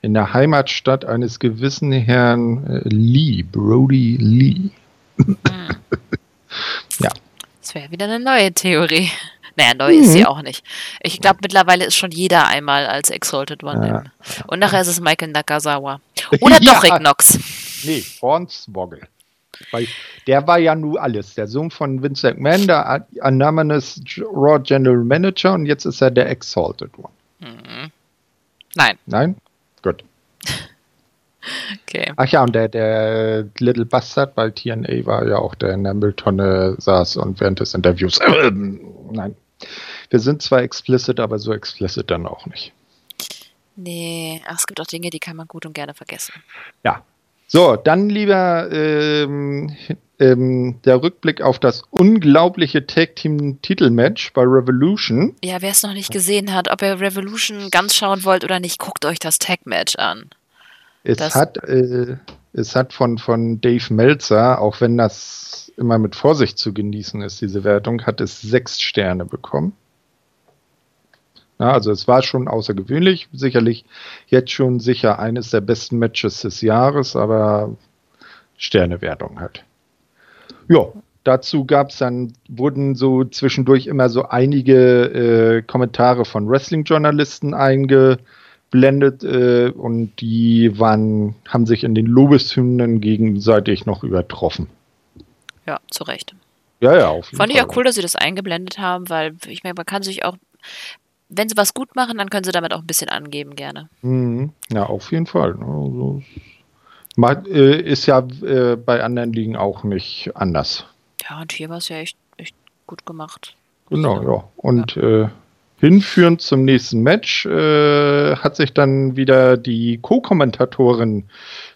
in der Heimatstadt eines gewissen Herrn äh, Lee, Brody Lee. Hm. (laughs) ja. Das wäre wieder eine neue Theorie. Naja, neu mhm. ist sie auch nicht. Ich glaube, mittlerweile ist schon jeder einmal als Exalted One. Ja. Und nachher ist es Michael Nakazawa. (laughs) Oder ja. doch Rick Knox. Nee, Hornswoggle. Weil der war ja nun alles. Der Sohn von Vince McMahon, der Anonymous Raw General Manager und jetzt ist er der Exalted One. Mhm. Nein. Nein? Gut. (laughs) okay. Ach ja, und der, der Little Bastard bei TNA war ja auch der in der Mülltonne saß und während des Interviews. Äh, nein. Wir sind zwar explicit, aber so explicit dann auch nicht. Nee, ach, es gibt auch Dinge, die kann man gut und gerne vergessen. Ja, so, dann lieber ähm, ähm, der Rückblick auf das unglaubliche Tag Team Titelmatch bei Revolution. Ja, wer es noch nicht gesehen hat, ob ihr Revolution ganz schauen wollt oder nicht, guckt euch das Tag Match an. Es das hat äh, es hat von von Dave Meltzer, auch wenn das immer mit Vorsicht zu genießen ist, diese Wertung, hat es sechs Sterne bekommen. Ja, also es war schon außergewöhnlich, sicherlich jetzt schon sicher eines der besten Matches des Jahres, aber Sternewertung halt. Ja, dazu gab es dann, wurden so zwischendurch immer so einige äh, Kommentare von Wrestling-Journalisten eingeblendet äh, und die waren, haben sich in den Lobeshymnen gegenseitig noch übertroffen. Ja, zu Recht. Ja, ja, auf jeden Fand Fall. ich auch cool, dass sie das eingeblendet haben, weil ich meine, man kann sich auch wenn sie was gut machen, dann können sie damit auch ein bisschen angeben, gerne. Mhm. Ja, auf jeden Fall. Also, äh, ist ja äh, bei anderen Ligen auch nicht anders. Ja, und hier war es ja echt, echt gut gemacht. Genau, ja. Und ja. Äh, hinführend zum nächsten Match äh, hat sich dann wieder die Co-Kommentatorin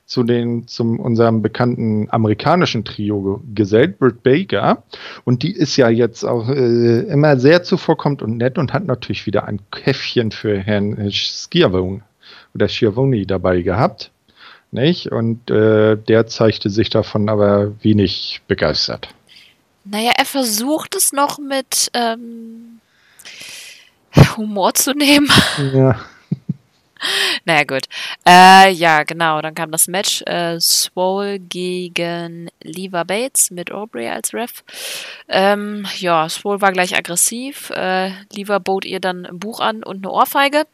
zu den, zum unserem bekannten amerikanischen Trio gesellt, Britt Baker. Und die ist ja jetzt auch äh, immer sehr zuvorkommt und nett und hat natürlich wieder ein Käffchen für Herrn Schiavone oder Schiavone dabei gehabt. Nicht? Und äh, der zeigte sich davon aber wenig begeistert. Naja, er versucht es noch mit ähm, Humor zu nehmen. Ja. (laughs) Naja, gut. Äh, ja, genau. Dann kam das Match äh, Swole gegen Lever Bates mit Aubrey als Ref. Ähm, ja, Swole war gleich aggressiv. Äh, Lever bot ihr dann ein Buch an und eine Ohrfeige.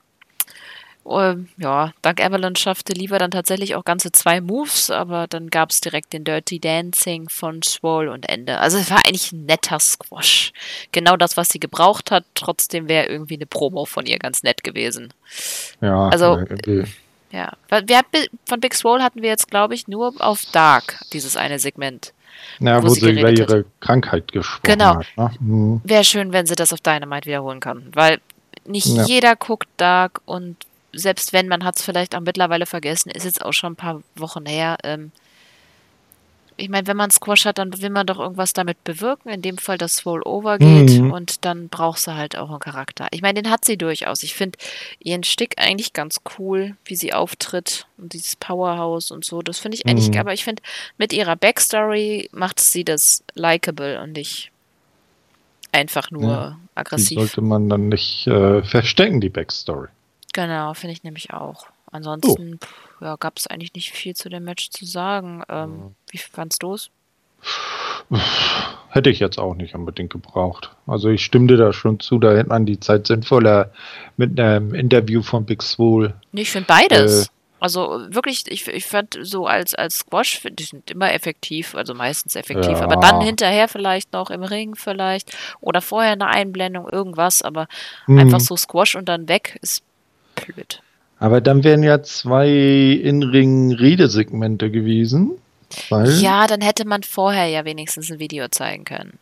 Ähm, ja, dank Evelyn schaffte Lever dann tatsächlich auch ganze zwei Moves, aber dann gab es direkt den Dirty Dancing von Swole und Ende. Also es war eigentlich ein netter Squash. Genau das, was sie gebraucht hat. Trotzdem wäre irgendwie eine Promo von ihr ganz nett gewesen. Ja, also okay. ja. Wir von Big Swole hatten wir jetzt, glaube ich, nur auf Dark dieses eine Segment. Ja, wo, wo sie, sie über ihre hat. Krankheit gesprochen genau. hat. Genau. Ne? Mhm. Wäre schön, wenn sie das auf Dynamite wiederholen kann, weil nicht ja. jeder guckt Dark und selbst wenn, man hat es vielleicht auch mittlerweile vergessen, ist jetzt auch schon ein paar Wochen her. Ähm, ich meine, wenn man Squash hat, dann will man doch irgendwas damit bewirken. In dem Fall, dass Swole over geht mhm. und dann braucht sie halt auch einen Charakter. Ich meine, den hat sie durchaus. Ich finde ihren Stick eigentlich ganz cool, wie sie auftritt und dieses Powerhouse und so. Das finde ich eigentlich, mhm. aber ich finde, mit ihrer Backstory macht sie das likable und nicht einfach nur ja, aggressiv. Die sollte man dann nicht äh, verstecken, die Backstory. Genau, finde ich nämlich auch. Ansonsten oh. ja, gab es eigentlich nicht viel zu dem Match zu sagen. Ähm, wie fandst du es? hätte ich jetzt auch nicht unbedingt gebraucht. Also ich stimmte da schon zu, da hätte man die Zeit sinnvoller mit einem Interview von Big Swole. Nee, ich finde beides. Äh, also wirklich, ich, ich fand so als, als Squash, die sind immer effektiv, also meistens effektiv, ja. aber dann hinterher vielleicht noch im Ring vielleicht oder vorher eine Einblendung, irgendwas, aber mhm. einfach so Squash und dann weg ist blöd. Aber dann wären ja zwei In-Ring-Redesegmente gewesen. ja, dann hätte man vorher ja wenigstens ein Video zeigen können.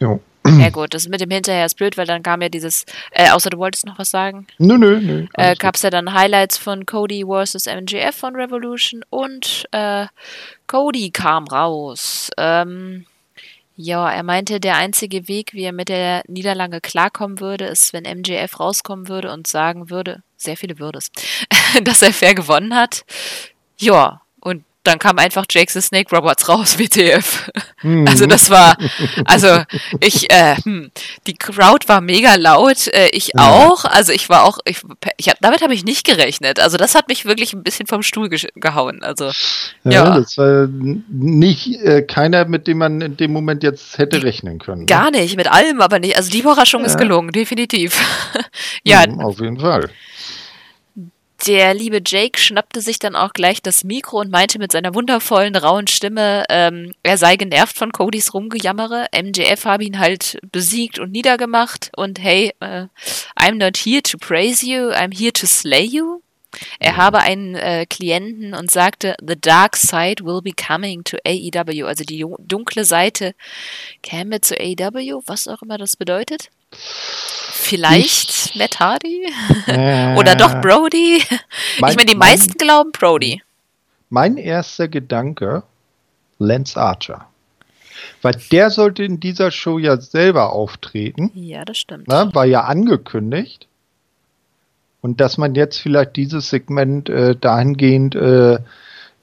Ja. Ja gut, das mit dem Hinterher ist blöd, weil dann kam ja dieses, äh, außer du wolltest noch was sagen? Nö, nö, nö. Äh, Gab es ja dann Highlights von Cody vs. MGF von Revolution und äh, Cody kam raus. Ähm, ja, er meinte, der einzige Weg, wie er mit der Niederlage klarkommen würde, ist, wenn MJF rauskommen würde und sagen würde, sehr viele Würdes, (laughs) dass er fair gewonnen hat. Ja, und dann kam einfach Jake the Snake Roberts raus, (laughs) WTF. Mhm. Also das war, also ich, äh, hm, die Crowd war mega laut, äh, ich ja. auch. Also ich war auch, ich, ich hab, damit habe ich nicht gerechnet. Also das hat mich wirklich ein bisschen vom Stuhl ge gehauen. Also ja, ja. das war nicht äh, keiner, mit dem man in dem Moment jetzt hätte rechnen können. Ne? Gar nicht, mit allem, aber nicht. Also die Überraschung ja. ist gelungen, definitiv. (laughs) ja, mhm, auf jeden Fall. Der liebe Jake schnappte sich dann auch gleich das Mikro und meinte mit seiner wundervollen, rauen Stimme, ähm, er sei genervt von Codys Rumgejammere. MJF habe ihn halt besiegt und niedergemacht und hey, äh, I'm not here to praise you, I'm here to slay you. Er habe einen äh, Klienten und sagte, The dark side will be coming to AEW. Also die dunkle Seite käme zu AEW, was auch immer das bedeutet. Vielleicht ich, Matt Hardy? Äh, (laughs) Oder doch Brody? Mein, ich meine, die meisten mein, glauben Brody. Mein erster Gedanke, Lance Archer. Weil der sollte in dieser Show ja selber auftreten. Ja, das stimmt. Na, war ja angekündigt. Und dass man jetzt vielleicht dieses Segment äh, dahingehend äh,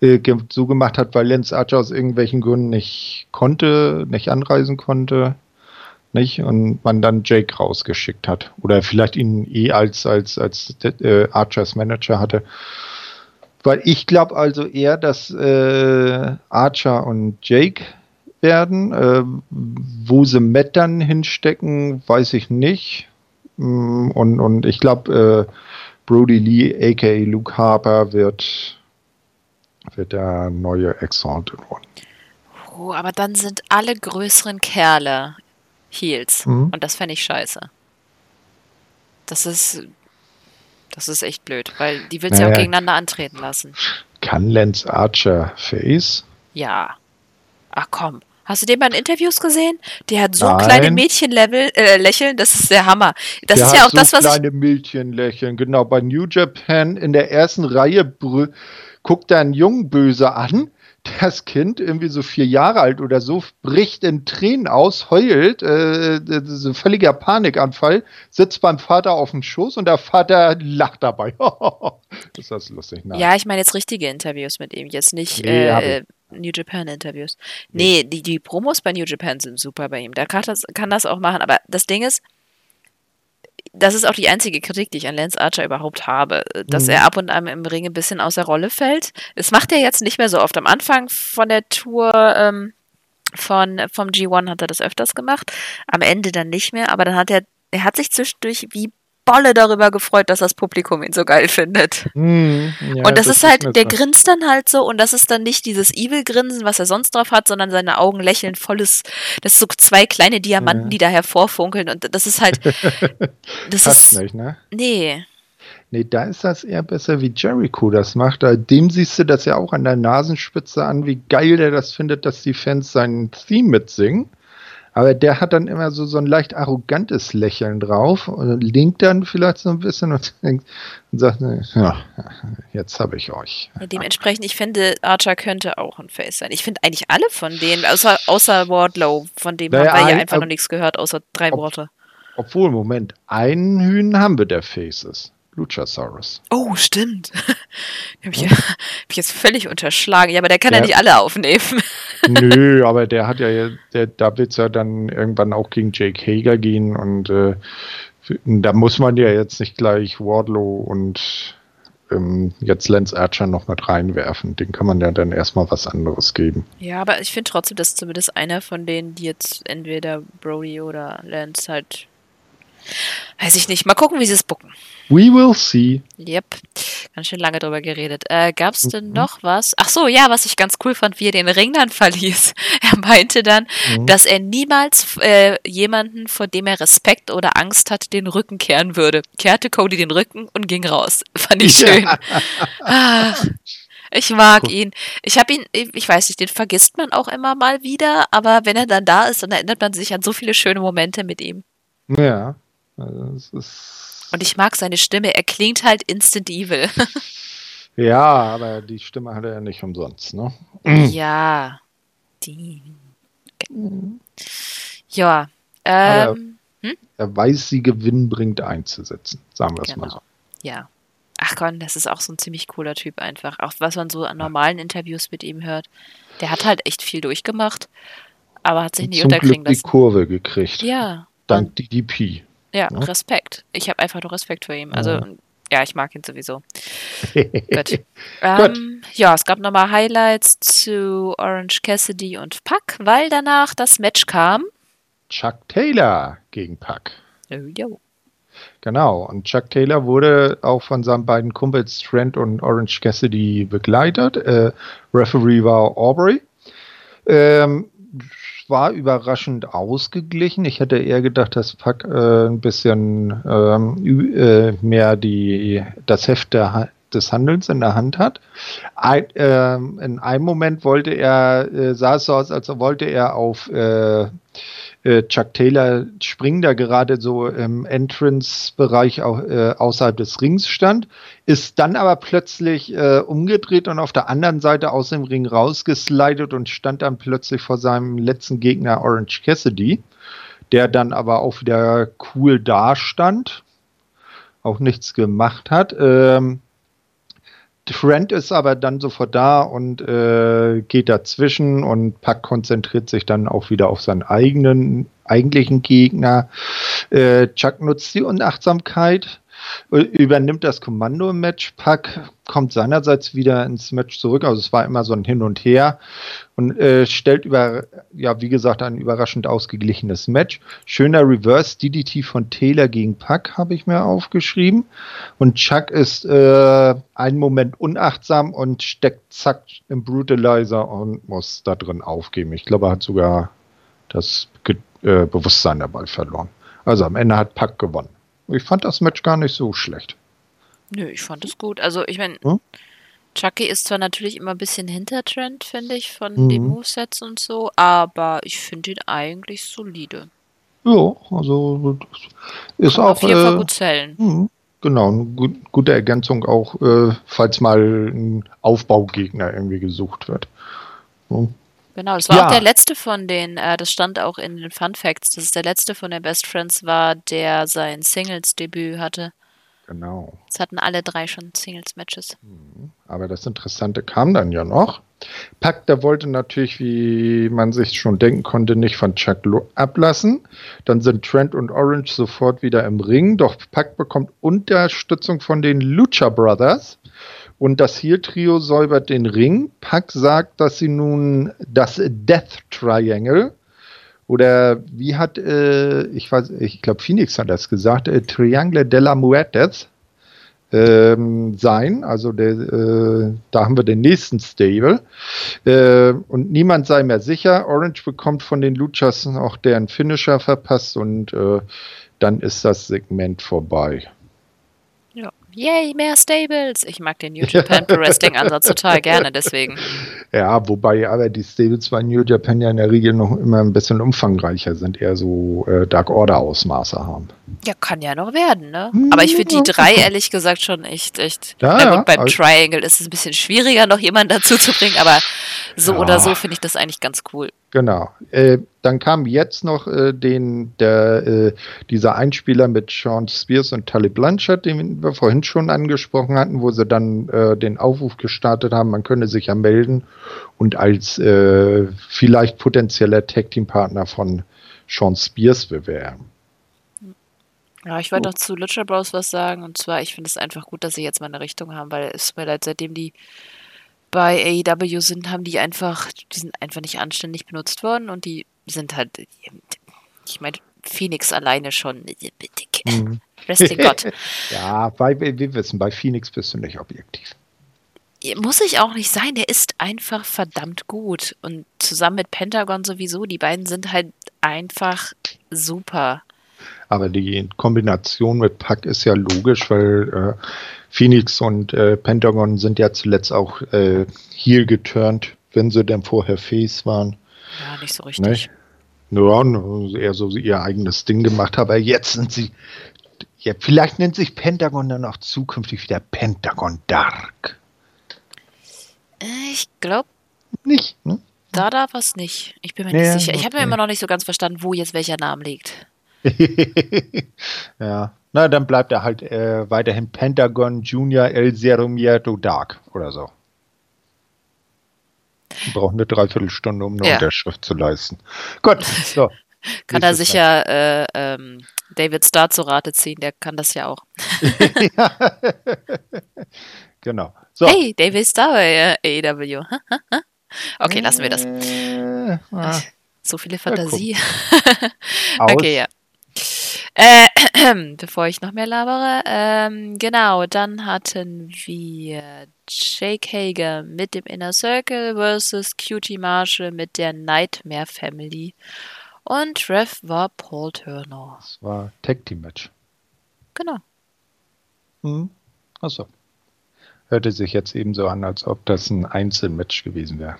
äh, so gemacht hat, weil Lance Archer aus irgendwelchen Gründen nicht konnte, nicht anreisen konnte nicht? Und man dann Jake rausgeschickt hat. Oder vielleicht ihn eh als, als, als äh, Archers Manager hatte. Weil ich glaube also eher, dass äh, Archer und Jake werden. Äh, wo sie Matt dann hinstecken, weiß ich nicht. Mm, und, und ich glaube, äh, Brody Lee, aka Luke Harper, wird, wird der neue Exalted One. Oh, aber dann sind alle größeren Kerle Heels. Mhm. Und das fände ich scheiße. Das ist. Das ist echt blöd, weil die willst naja. ja auch gegeneinander antreten lassen. Kann Lance Archer Face? Ja. Ach komm. Hast du den mal in Interviews gesehen? Der hat so Nein. kleine Mädchenlevel äh, lächeln, das ist der Hammer. Das der ist ja auch so das, was kleine Mädchenlächeln, genau. Bei New Japan in der ersten Reihe guckt er einen Jungen böse an das Kind, irgendwie so vier Jahre alt oder so, bricht in Tränen aus, heult, äh, so ein völliger Panikanfall, sitzt beim Vater auf dem Schoß und der Vater lacht dabei. (laughs) ist das lustig. Nein. Ja, ich meine jetzt richtige Interviews mit ihm, jetzt nicht nee, äh, New Japan Interviews. Nee, nee, die, die Promos bei New Japan sind super bei ihm. Der kann das, kann das auch machen, aber das Ding ist, das ist auch die einzige Kritik, die ich an Lance Archer überhaupt habe, dass mhm. er ab und an im Ring ein bisschen außer Rolle fällt. Das macht er jetzt nicht mehr so oft. Am Anfang von der Tour ähm, von, vom G1 hat er das öfters gemacht, am Ende dann nicht mehr, aber dann hat er, er hat sich zwischendurch wie Bolle darüber gefreut, dass das Publikum ihn so geil findet. Mm, ja, und das, das ist halt, ist der grinst dann halt so und das ist dann nicht dieses Evil-Grinsen, was er sonst drauf hat, sondern seine Augen lächeln volles, das sind so zwei kleine Diamanten, ja. die da hervorfunkeln und das ist halt, (laughs) das Passt ist, nicht, ne? Nee. Nee, da ist das eher besser, wie Jericho das macht. Dem siehst du das ja auch an der Nasenspitze an, wie geil der das findet, dass die Fans seinen Theme mitsingen. Aber der hat dann immer so, so ein leicht arrogantes Lächeln drauf und linkt dann vielleicht so ein bisschen und, (laughs) und sagt, ja, jetzt habe ich euch. Ja, dementsprechend, ich finde, Archer könnte auch ein Face sein. Ich finde eigentlich alle von denen, außer, außer Wardlow, von dem naja, haben wir ja einfach noch nichts gehört, außer drei ob, Worte. Obwohl, Moment, einen Hühn haben wir, der Faces. Luchasaurus. Oh, stimmt. (laughs) Den habe ich, hab ich, jetzt völlig unterschlagen. Ja, aber der kann der, ja nicht alle aufnehmen. (laughs) Nö, aber der hat ja, der, da wird es ja dann irgendwann auch gegen Jake Hager gehen und äh, da muss man ja jetzt nicht gleich Wardlow und ähm, jetzt Lance Archer noch mit reinwerfen. Den kann man ja dann erstmal was anderes geben. Ja, aber ich finde trotzdem, dass zumindest einer von denen, die jetzt entweder Brody oder Lance halt Weiß ich nicht. Mal gucken, wie sie es bucken. We will see. Yep. Ganz schön lange drüber geredet. Äh, Gab es denn mhm. noch was? Ach so, ja, was ich ganz cool fand, wie er den Ring dann (laughs) verließ. Er meinte dann, mhm. dass er niemals äh, jemanden, vor dem er Respekt oder Angst hat, den Rücken kehren würde. Kehrte Cody den Rücken und ging raus. (laughs) Fand ich schön. Ja. Ach, ich mag cool. ihn. Ich habe ihn, ich weiß nicht, den vergisst man auch immer mal wieder, aber wenn er dann da ist, dann erinnert man sich an so viele schöne Momente mit ihm. Ja, also Und ich mag seine Stimme. Er klingt halt instant evil. (laughs) ja, aber die Stimme hat er ja nicht umsonst, ne? (clears throat) Ja. Die. Okay. Ja. Ähm, er, hm? er, weiß, sie gewinnbringend einzusetzen, sagen wir es genau. mal so. Ja. Ach Gott, das ist auch so ein ziemlich cooler Typ einfach. Auch was man so an normalen Interviews mit ihm hört. Der hat halt echt viel durchgemacht, aber hat sich nicht unterkriegen lassen. die Kurve gekriegt. Ja. Dank DDP. Ja, ja, Respekt. Ich habe einfach nur Respekt vor ihm. Also, ja, ja ich mag ihn sowieso. (laughs) Gut. Ähm, ja, es gab nochmal Highlights zu Orange Cassidy und Puck, weil danach das Match kam. Chuck Taylor gegen Puck. Oh, jo. Genau, und Chuck Taylor wurde auch von seinen beiden Kumpels Trent und Orange Cassidy begleitet. Äh, Referee war Aubrey. Ähm, war überraschend ausgeglichen. Ich hätte eher gedacht, dass Pack äh, ein bisschen ähm, äh, mehr die, das Heft der, des Handelns in der Hand hat. Ein, äh, in einem Moment wollte er, äh, sah es so aus, als wollte er auf äh, äh, Chuck Taylor springen, der gerade so im Entrance-Bereich äh, außerhalb des Rings stand, ist dann aber plötzlich äh, umgedreht und auf der anderen Seite aus dem Ring rausgeslidet und stand dann plötzlich vor seinem letzten Gegner Orange Cassidy, der dann aber auch wieder cool dastand, auch nichts gemacht hat. Ähm, Trent ist aber dann sofort da und äh, geht dazwischen und Pack konzentriert sich dann auch wieder auf seinen eigenen eigentlichen Gegner. Äh, Chuck nutzt die Unachtsamkeit übernimmt das Kommando im Match. Pack kommt seinerseits wieder ins Match zurück. Also es war immer so ein Hin und Her und äh, stellt über, ja, wie gesagt, ein überraschend ausgeglichenes Match. Schöner Reverse DDT von Taylor gegen Pack habe ich mir aufgeschrieben. Und Chuck ist äh, einen Moment unachtsam und steckt zack im Brutalizer und muss da drin aufgeben. Ich glaube, er hat sogar das Ge äh, Bewusstsein dabei verloren. Also am Ende hat Pack gewonnen. Ich fand das Match gar nicht so schlecht. Nö, ich fand es gut. Also, ich meine, hm? Chucky ist zwar natürlich immer ein bisschen hinter Trend, finde ich, von mhm. den Movesets und so, aber ich finde ihn eigentlich solide. Ja, also ist Kann auch. Auf jeden äh, Fall gut zählen. Mh, genau, eine gut, gute Ergänzung auch, äh, falls mal ein Aufbaugegner irgendwie gesucht wird. Hm. Genau, das war ja. auch der letzte von den, äh, das stand auch in den Fun Facts, dass es der letzte von den Best Friends war, der sein Singles-Debüt hatte. Genau. Es hatten alle drei schon Singles-Matches. Mhm. Aber das Interessante kam dann ja noch. Pack, der wollte natürlich, wie man sich schon denken konnte, nicht von Chuck ablassen. Dann sind Trent und Orange sofort wieder im Ring, doch Pack bekommt Unterstützung von den Lucha Brothers. Und das Heel-Trio säubert den Ring. Pack sagt, dass sie nun das Death Triangle oder wie hat, äh, ich weiß, ich glaube, Phoenix hat das gesagt, äh, Triangle de la Muertes ähm, sein. Also der, äh, da haben wir den nächsten Stable. Äh, und niemand sei mehr sicher. Orange bekommt von den Luchas auch deren Finisher verpasst und äh, dann ist das Segment vorbei. Yay, mehr Stables. Ich mag den (laughs) New Japan Pro Wrestling Ansatz total (laughs) gerne, deswegen. Ja, wobei aber die Stables bei New Japan ja in der Regel noch immer ein bisschen umfangreicher sind, eher so äh, Dark Order Ausmaße haben. Ja, kann ja noch werden, ne? Hm, aber ich finde die drei ehrlich gesagt schon echt, echt. Ja, ja, gut, beim also, Triangle ist es ein bisschen schwieriger, noch jemanden dazu zu bringen, aber so ja. oder so finde ich das eigentlich ganz cool. Genau. Äh, dann kam jetzt noch äh, den, der, äh, dieser Einspieler mit Sean Spears und Tully Blanchard, den wir vorhin schon angesprochen hatten, wo sie dann äh, den Aufruf gestartet haben, man könne sich ja melden und als äh, vielleicht potenzieller Tag-Team-Partner von Sean Spears bewerben. Ja, ich wollte noch zu Lucha Bros was sagen. Und zwar, ich finde es einfach gut, dass sie jetzt mal eine Richtung haben, weil es mir leid, seitdem die bei AEW sind, haben die einfach, die sind einfach nicht anständig benutzt worden und die sind halt, ich meine, Phoenix alleine schon. Mhm. (laughs) Wrestling Gott. (laughs) ja, bei, wir wissen, bei Phoenix bist du nicht objektiv. Muss ich auch nicht sein, der ist einfach verdammt gut. Und zusammen mit Pentagon sowieso, die beiden sind halt einfach super. Aber die Kombination mit Pack ist ja logisch, weil äh, Phoenix und äh, Pentagon sind ja zuletzt auch äh, hier geturnt, wenn sie denn vorher Face waren. Ja, nicht so richtig. Nicht? Ja, eher so ihr eigenes Ding gemacht, aber jetzt sind sie. Ja, vielleicht nennt sich Pentagon dann auch zukünftig wieder Pentagon Dark. Äh, ich glaube. Nicht, ne? Da darf es nicht. Ich bin mir nicht sicher. Ich habe mir immer noch nicht so ganz verstanden, wo jetzt welcher Name liegt. (laughs) ja. Na, dann bleibt er halt äh, weiterhin Pentagon Junior El Zerumierto Dark oder so. Wir brauchen eine Dreiviertelstunde, um eine ja. Unterschrift zu leisten. Gut, so. (laughs) kann er sich ja äh, ähm, David Starr zu Rate ziehen, der kann das ja auch. (laughs) genau. So. Hey, David Starr bei äh, AEW. okay, lassen wir das. Äh, ah. so viele Fantasie. (laughs) okay, ja. Äh, (clears throat) bevor ich noch mehr labere, ähm, genau, dann hatten wir Jake Hager mit dem Inner Circle versus Cutie Marshall mit der Nightmare Family. Und Rev war Paul Turner. Das war Tag Team Match. Genau. Hm. Achso. Hörte sich jetzt eben so an, als ob das ein Einzelmatch gewesen wäre.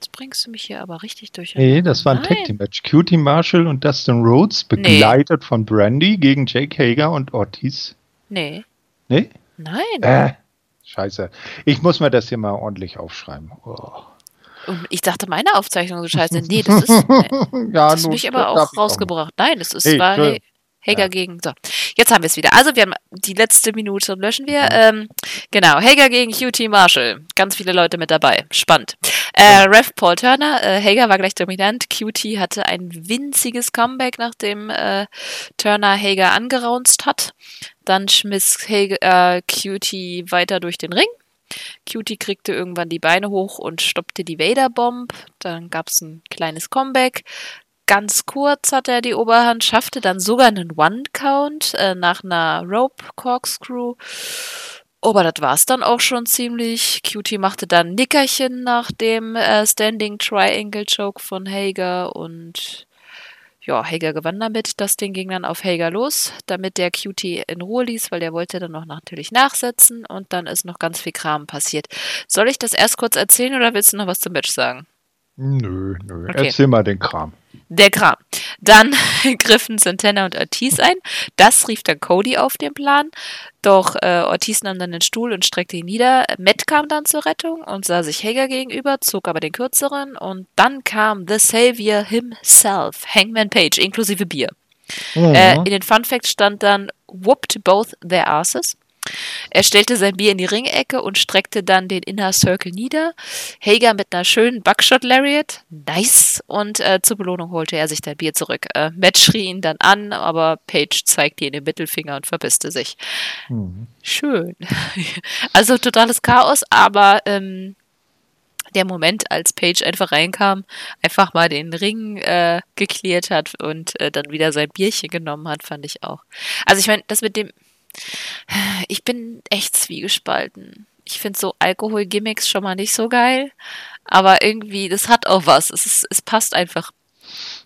Jetzt bringst du mich hier aber richtig durch. Nee, das war ein Tag Team Match. Cutie Marshall und Dustin Rhodes, begleitet nee. von Brandy gegen Jake Hager und Ortiz. Nee. Nee? Nein. Äh, scheiße. Ich muss mir das hier mal ordentlich aufschreiben. Oh. Und ich dachte, meine Aufzeichnung ist scheiße. Nee, das ist. Nee. (laughs) ja, das ist mich aber auch rausgebracht. Nein, das ist hey, war, Hager ja. gegen. So, jetzt haben wir es wieder. Also, wir haben die letzte Minute löschen wir. Ähm, genau, Hager gegen QT Marshall. Ganz viele Leute mit dabei. Spannend. Äh, Ref Paul Turner. Äh, Hager war gleich dominant. QT hatte ein winziges Comeback, nachdem äh, Turner Hager angeraunzt hat. Dann schmiss Hager, äh, QT weiter durch den Ring. Cutie kriegte irgendwann die Beine hoch und stoppte die Vader-Bomb. Dann gab es ein kleines Comeback ganz kurz hat er die Oberhand, schaffte dann sogar einen One-Count äh, nach einer Rope-Corkscrew. Aber das war's dann auch schon ziemlich. Cutie machte dann Nickerchen nach dem äh, Standing Triangle Choke von Hager und ja, Hager gewann damit. Das Ding ging dann auf Hager los, damit der Cutie in Ruhe ließ, weil der wollte dann noch natürlich nachsetzen und dann ist noch ganz viel Kram passiert. Soll ich das erst kurz erzählen oder willst du noch was zum Match sagen? Nö, nö. Okay. Erzähl mal den Kram. Der Kram. Dann (laughs) griffen Santana und Ortiz ein. Das rief dann Cody auf den Plan. Doch äh, Ortiz nahm dann den Stuhl und streckte ihn nieder. Matt kam dann zur Rettung und sah sich Hager gegenüber, zog aber den kürzeren. Und dann kam The Savior himself, Hangman Page, inklusive Bier. Mhm. Äh, in den Fun Facts stand dann, whooped both their asses. Er stellte sein Bier in die Ringecke und streckte dann den Inner Circle nieder. Hager mit einer schönen Buckshot Lariat. Nice. Und äh, zur Belohnung holte er sich sein Bier zurück. Äh, Matt schrie ihn dann an, aber Paige zeigte ihn den Mittelfinger und verbisste sich. Mhm. Schön. (laughs) Also totales Chaos, aber ähm, der Moment, als Paige einfach reinkam, einfach mal den Ring äh, geklärt hat und äh, dann wieder sein Bierchen genommen hat, fand ich auch. Also ich meine, das mit dem ich bin echt zwiegespalten. Ich finde so Alkohol-Gimmicks schon mal nicht so geil, aber irgendwie, das hat auch was. Es, ist, es passt einfach.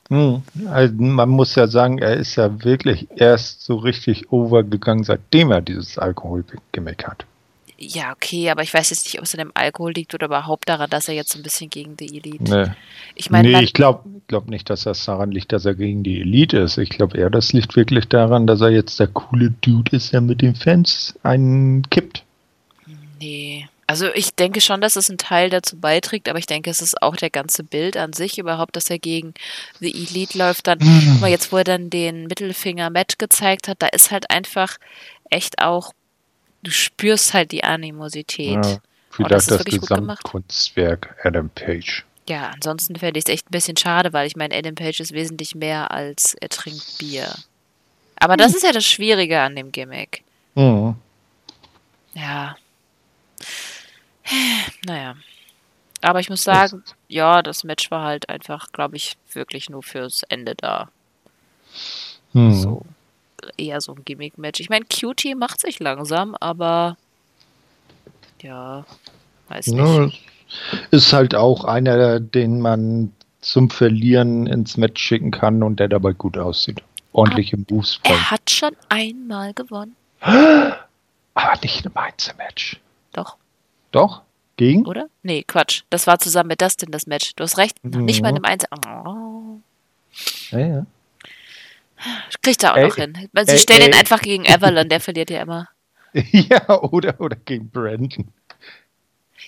Hm. Also man muss ja sagen, er ist ja wirklich erst so richtig overgegangen, seitdem er dieses Alkohol-Gimmick hat. Ja, okay, aber ich weiß jetzt nicht, ob es an dem Alkohol liegt oder überhaupt daran, dass er jetzt ein bisschen gegen die Elite. Nee. Ich meine, nee, ich glaube glaub nicht, dass das daran liegt, dass er gegen die Elite ist. Ich glaube eher, das liegt wirklich daran, dass er jetzt der coole Dude ist, der mit den Fans einen kippt. Nee. Also ich denke schon, dass es ein Teil dazu beiträgt, aber ich denke, es ist auch der ganze Bild an sich überhaupt, dass er gegen The Elite läuft. Dann, mhm. jetzt wo er dann den Mittelfinger Matt gezeigt hat, da ist halt einfach echt auch du spürst halt die Animosität. Ja, vielleicht das, das Gesamtkunstwerk Adam Page. Ja, ansonsten fände ich es echt ein bisschen schade, weil ich meine, Adam Page ist wesentlich mehr als er trinkt Bier. Aber das ist ja das Schwierige an dem Gimmick. Mhm. Ja. Naja. Aber ich muss sagen, ja, das Match war halt einfach, glaube ich, wirklich nur fürs Ende da. Mhm. So. Eher so ein Gimmick-Match. Ich meine, Cutie macht sich langsam, aber ja, weiß nicht. Ja, ist halt auch einer, den man zum Verlieren ins Match schicken kann und der dabei gut aussieht. Ordentlich im Moves. Er hat schon einmal gewonnen. (gasps) Aber nicht im Einzelmatch. Doch, Doch? Gegen? oder? Nee, Quatsch. Das war zusammen mit Dustin das Match. Du hast recht, noch nicht mal in Mhm. einem Einzel. Oh. Ja, ja. Kriegt er auch Ey, noch hin. Sie ey, stellen ihn ey. einfach gegen Evelyn, der verliert ja immer. (laughs) ja, oder, oder gegen Brandon.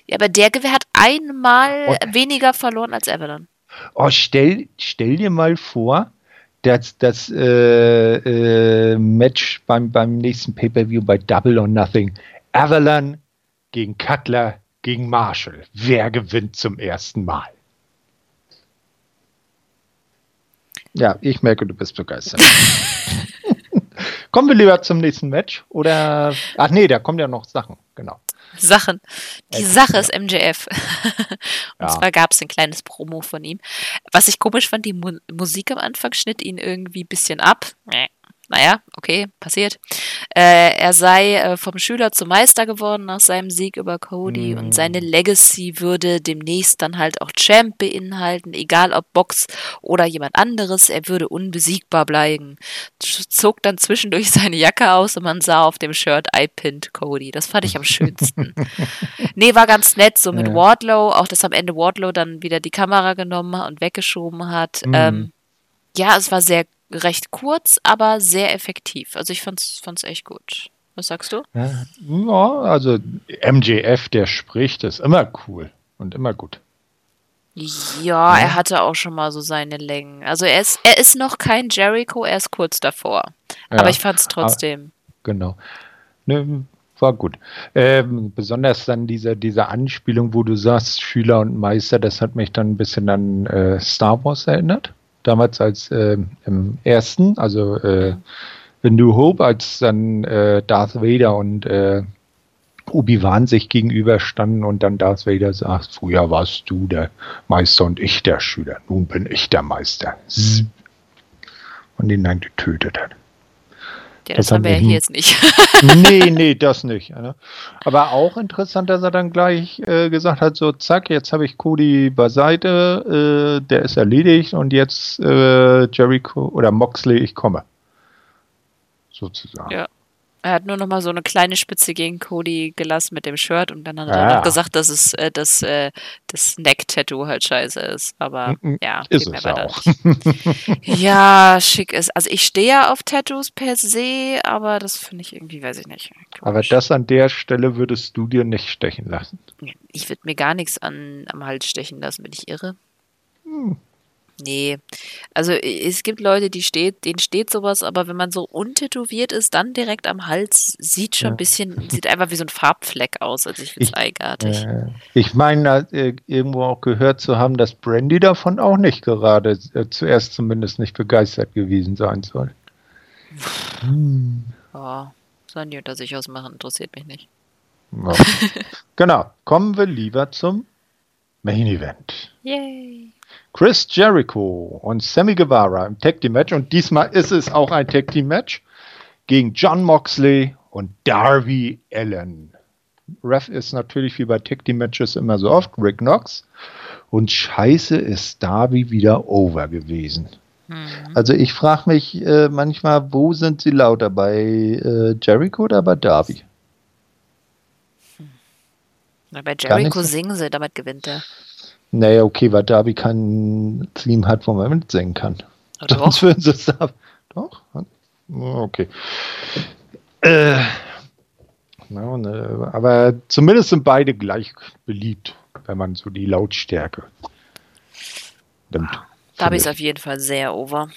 Ja, aber der hat einmal Und- weniger verloren als Evelyn. Oh, stell, stell dir mal vor, das, das äh, äh, Match beim, beim nächsten Pay-Per-View bei Double or Nothing. Avalon gegen Cutler gegen Marshall. Wer gewinnt zum ersten Mal? Ja, ich merke, du bist begeistert. (laughs) Kommen wir lieber zum nächsten Match? Oder. Ach nee, da kommen ja noch Sachen, genau. Sachen. Die Äh, Sache ist MJF. (laughs) Und Ja. zwar gab es ein kleines Promo von ihm. Was ich komisch fand, die Mu Musik am Anfang schnitt ihn irgendwie ein bisschen ab. Naja, okay, passiert. Äh, er sei äh, vom Schüler zum Meister geworden nach seinem Sieg über Cody Mm. und seine Legacy würde demnächst dann halt auch Champ beinhalten, egal ob Box oder jemand anderes. Er würde unbesiegbar bleiben. Zog dann zwischendurch (laughs) seine Jacke aus und man sah auf dem Shirt I pinned Cody. Das fand ich am schönsten. (laughs) Nee, war ganz nett, so mit Ja. Wardlow, auch dass am Ende Wardlow dann wieder die Kamera genommen und weggeschoben hat. Mhm. Ähm, ja, es war sehr recht kurz, aber sehr effektiv. Also ich fand's, fand's echt gut. Was sagst du? Ja, ja, also MJF, der spricht, ist immer cool und immer gut. Ja, er hatte auch schon mal so seine Längen. Also er ist, er ist noch kein Jericho, er ist kurz davor. Ja, aber ich fand's trotzdem. Genau. Ne, war gut. Ähm, besonders dann diese, diese Anspielung, wo du sagst, Schüler und Meister, das hat mich dann ein bisschen an äh, Star Wars erinnert. Damals als ähm, im ersten, also äh, The New Hope, als dann äh, Darth Vader und äh, Obi-Wan sich gegenüberstanden und dann Darth Vader sagt, früher warst du der Meister und ich der Schüler, nun bin ich der Meister. Zzz. Und ihn dann getötet hat. Ja, das, das haben wir ja hier jetzt nicht. (laughs) nee, nee, (laughs) das nicht. Ne? Aber auch interessant, dass er dann gleich äh, gesagt hat, so zack, jetzt habe ich Cody beiseite, äh, der ist erledigt und jetzt äh, Jericho oder Moxley, ich komme. Sozusagen. Ja. Er hat nur noch mal so eine kleine Spitze gegen Cody gelassen mit dem Shirt und dann hat er Ja. noch gesagt, dass es äh, das, äh, das Neck-Tattoo halt scheiße ist. Aber Mhm. ja, Ist es auch. Ja, schick ist. Also ich stehe ja auf Tattoos per se, aber das finde ich irgendwie, weiß ich nicht. Aber komisch. das an der Stelle würdest du dir nicht stechen lassen. Ich würde mir gar nichts an, am Hals stechen lassen, bin ich irre. Hm. Nee. Also es gibt Leute, die steht, denen steht sowas, aber wenn man so untätowiert ist, dann direkt am Hals, sieht schon Ja. ein bisschen, sieht einfach wie so ein Farbfleck aus. Also ich finde es eigenartig. Äh, ich meine, äh, irgendwo auch gehört zu haben, dass Brandy davon auch nicht gerade, äh, zuerst zumindest nicht begeistert gewesen sein soll. Hm. Ja, sollen die unter sich ausmachen, interessiert mich nicht. Ja. (laughs) genau, kommen wir lieber zum Main Event. Yay. Chris Jericho und Sammy Guevara im Tag Team Match und diesmal ist es auch ein Tag Team Match gegen John Moxley und Darby Allen. Ref ist natürlich wie bei Tag Team Matches immer so oft Rick Knox und scheiße ist Darby wieder over gewesen. Mhm. Also ich frage mich äh, manchmal, wo sind sie lauter bei äh, Jericho oder bei Darby? Na, bei Jericho singen sie, damit gewinnt er. Naja, okay, weil Darby kein Theme hat, wo man mitsingen kann. Sonst doch. würden sie es da. Doch? Okay. Äh, na, äh, aber zumindest sind beide gleich beliebt, wenn man so die Lautstärke nimmt. Darby ist auf jeden Fall sehr over.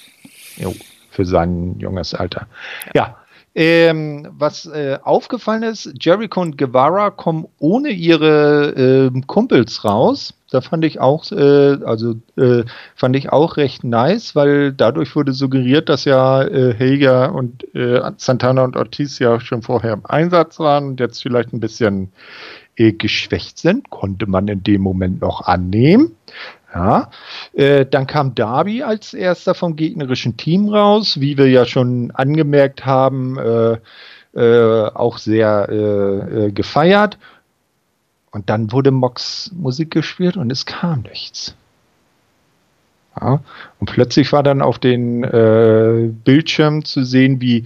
Jo, für sein junges Alter. Ja. Ähm, was äh, aufgefallen ist, Jericho und Guevara kommen ohne ihre ähm, Kumpels raus. Da fand ich auch, äh, also äh, fand ich auch recht nice, weil dadurch wurde suggeriert, dass ja äh, Hager und äh, Santana und Ortiz ja schon vorher im Einsatz waren und jetzt vielleicht ein bisschen äh, geschwächt sind, konnte man in dem Moment noch annehmen. Ja, äh, dann kam Darby als erster vom gegnerischen Team raus, wie wir ja schon angemerkt haben, äh, äh, auch sehr äh, äh, gefeiert. Und dann wurde Mox Musik gespielt und es kam nichts. Ja, und plötzlich war dann auf den äh, Bildschirm zu sehen, wie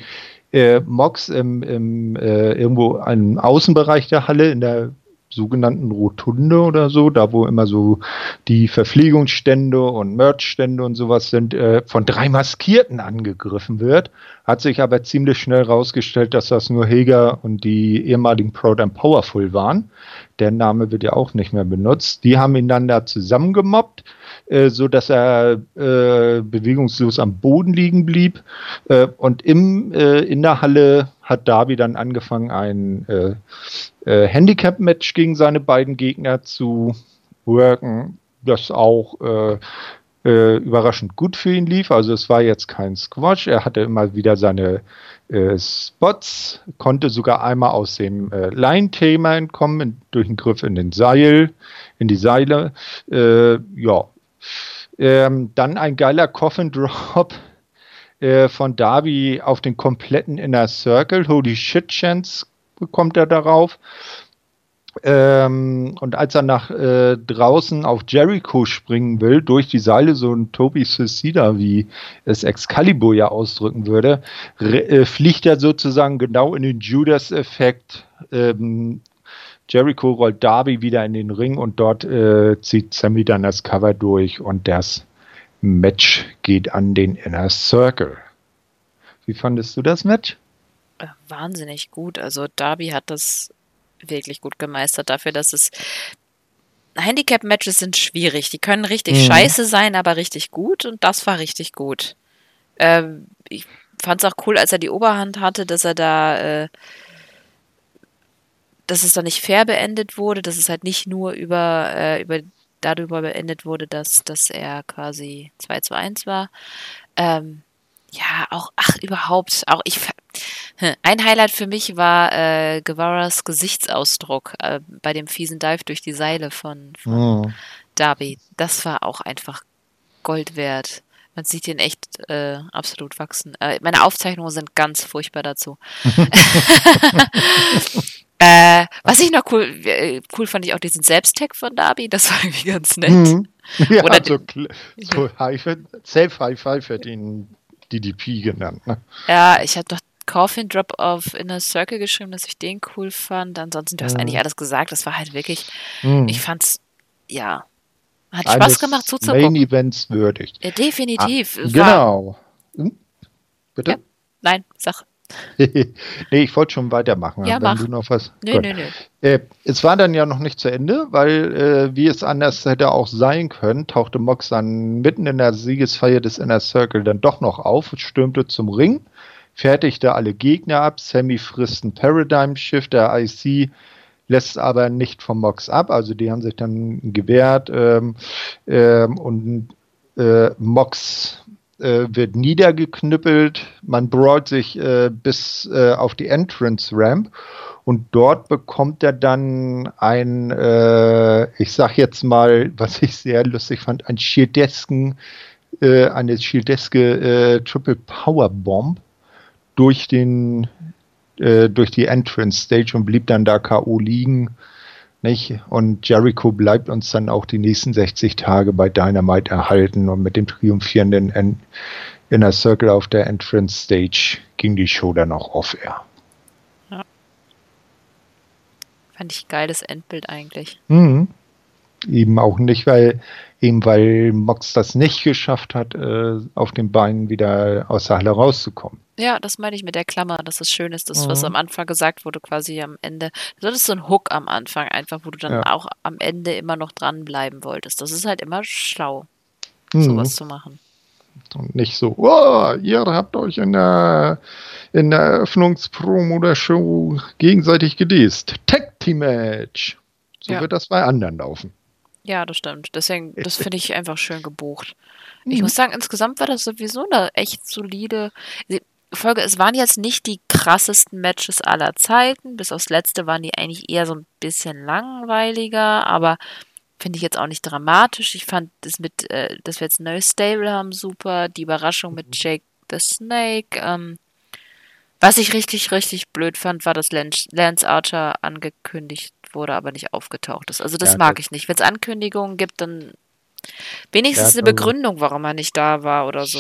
Mox im, im irgendwo im Außenbereich der Halle in der sogenannten Rotunde oder so, da wo immer so die Verpflegungsstände und Merchstände und sowas sind, äh, von drei Maskierten angegriffen wird. Hat sich aber ziemlich schnell rausgestellt, dass das nur Heger und die ehemaligen Proud and Powerful waren. Der Name wird ja auch nicht mehr benutzt. Die haben ihn dann da zusammengemobbt äh, so dass er äh, bewegungslos am Boden liegen blieb. Äh, und im, äh, in der Halle hat Darby dann angefangen, ein äh, äh, Handicap-Match gegen seine beiden Gegner zu worken, das auch überraschend gut für ihn lief. Also es war jetzt kein Squash. Er hatte immer wieder seine Spots, konnte sogar einmal aus dem Line-Thema entkommen in, durch einen Griff in den Seil, in die Seile. ja, ähm, dann ein geiler Coffin Drop äh, von Darby auf den kompletten Inner Circle. Holy shit Chance bekommt er darauf. Ähm, und als er nach äh, draußen auf Jericho springen will, durch die Seile, so ein Toby Suicida, wie es Excalibur ja ausdrücken würde, äh, fliegt er sozusagen genau in den Judas-Effekt ähm, Jericho rollt Darby wieder in den Ring und dort äh, zieht Sammy dann das Cover durch und das Match geht an den Inner Circle. Wie fandest du das Match? Äh, wahnsinnig gut. Also Darby hat das wirklich gut gemeistert dafür, dass es Handicap-Matches sind schwierig. Die können richtig mhm. scheiße sein, aber richtig gut und das war richtig gut. Ähm, ich fand es auch cool, als er die Oberhand hatte, dass er da äh, dass es dann nicht fair beendet wurde, dass es halt nicht nur über, äh, über darüber beendet wurde, dass, dass er quasi 2 zu 1 war. Ähm, ja, auch, ach, überhaupt, auch ich, ein Highlight für mich war äh, Guevaras Gesichtsausdruck äh, bei dem fiesen Dive durch die Seile von, von oh. Darby. Das war auch einfach Gold wert. Man sieht ihn echt äh, absolut wachsen. Äh, meine Aufzeichnungen sind ganz furchtbar dazu. (laughs) (laughs) Äh, was ich noch cool, äh, cool fand ich auch diesen Selbsttag von Darby, das war irgendwie ganz nett. Mhm. (laughs) Ja, Oder so, so Self-High-Five wird ihn DDP genannt. Ne? Ja, ich hatte doch Coffin Drop of Inner Circle geschrieben, dass ich den cool fand. Ansonsten, du hast mhm. eigentlich alles gesagt. Das war halt wirklich, mhm. ich fand's, ja, hat Spaß Eines gemacht zuzugucken. Main Events würdig. Ja, definitiv. Ah, genau. Hm? Bitte? Ja. Nein, sag. (laughs) nee, ich wollte schon weitermachen. Ja, mach. Du noch was? Nö, nö, nö. Äh, es war dann ja noch nicht zu Ende, weil äh, wie es anders hätte auch sein können, tauchte Mox dann mitten in der Siegesfeier des Inner Circle dann doch noch auf, stürmte zum Ring, fertigte alle Gegner ab. Sammy frisst ein Paradigm Shift, der IC lässt aber nicht vom Mox ab, also die haben sich dann gewehrt ähm, ähm, und äh, Mox äh, wird niedergeknüppelt, man brawlt sich äh, bis äh, auf die Entrance Ramp und dort bekommt er dann ein, äh, ich sag jetzt mal, was ich sehr lustig fand, ein Schildesken, äh, eine Schildeske äh, Triple Power Bomb durch den durch die Entrance Stage und blieb dann da K.O. liegen. Nicht? Und Jericho bleibt uns dann auch die nächsten 60 Tage bei Dynamite erhalten und mit dem triumphierenden en Inner Circle auf der Entrance Stage ging die Show dann auch off-air. Ja. Fand ich geiles Endbild eigentlich. Mhm. Eben auch nicht, weil eben weil Mox das nicht geschafft hat, äh, auf den Beinen wieder aus der Halle rauszukommen. Ja, das meine ich mit der Klammer, dass es schön ist, das, mhm. was am Anfang gesagt wurde, quasi am Ende. Das ist so ein Hook am Anfang, einfach, wo du dann ja. auch am Ende immer noch dranbleiben wolltest. Das ist halt immer schlau, mhm. sowas zu machen. Und nicht so, oh, ihr habt euch in der, in der Eröffnungspromo der Show gegenseitig gedisst. Tag Team Match. So ja. wird das bei anderen laufen. Ja, das stimmt. Deswegen, das finde ich einfach schön gebucht. Ich muss sagen, insgesamt war das sowieso eine echt solide Folge. Es waren jetzt nicht die krassesten Matches aller Zeiten. Bis aufs letzte waren die eigentlich eher so ein bisschen langweiliger, aber finde ich jetzt auch nicht dramatisch. Ich fand das mit, äh, dass wir jetzt ein neues Stable haben, super. Die Überraschung mit Jake the Snake. Ähm, was ich richtig, richtig blöd fand, war, dass Lance, Lance Archer angekündigt wurde, aber nicht aufgetaucht ist. Also das Ja, mag das- ich nicht. Wenn es Ankündigungen gibt, dann wenigstens eine Begründung, warum er nicht da war oder so.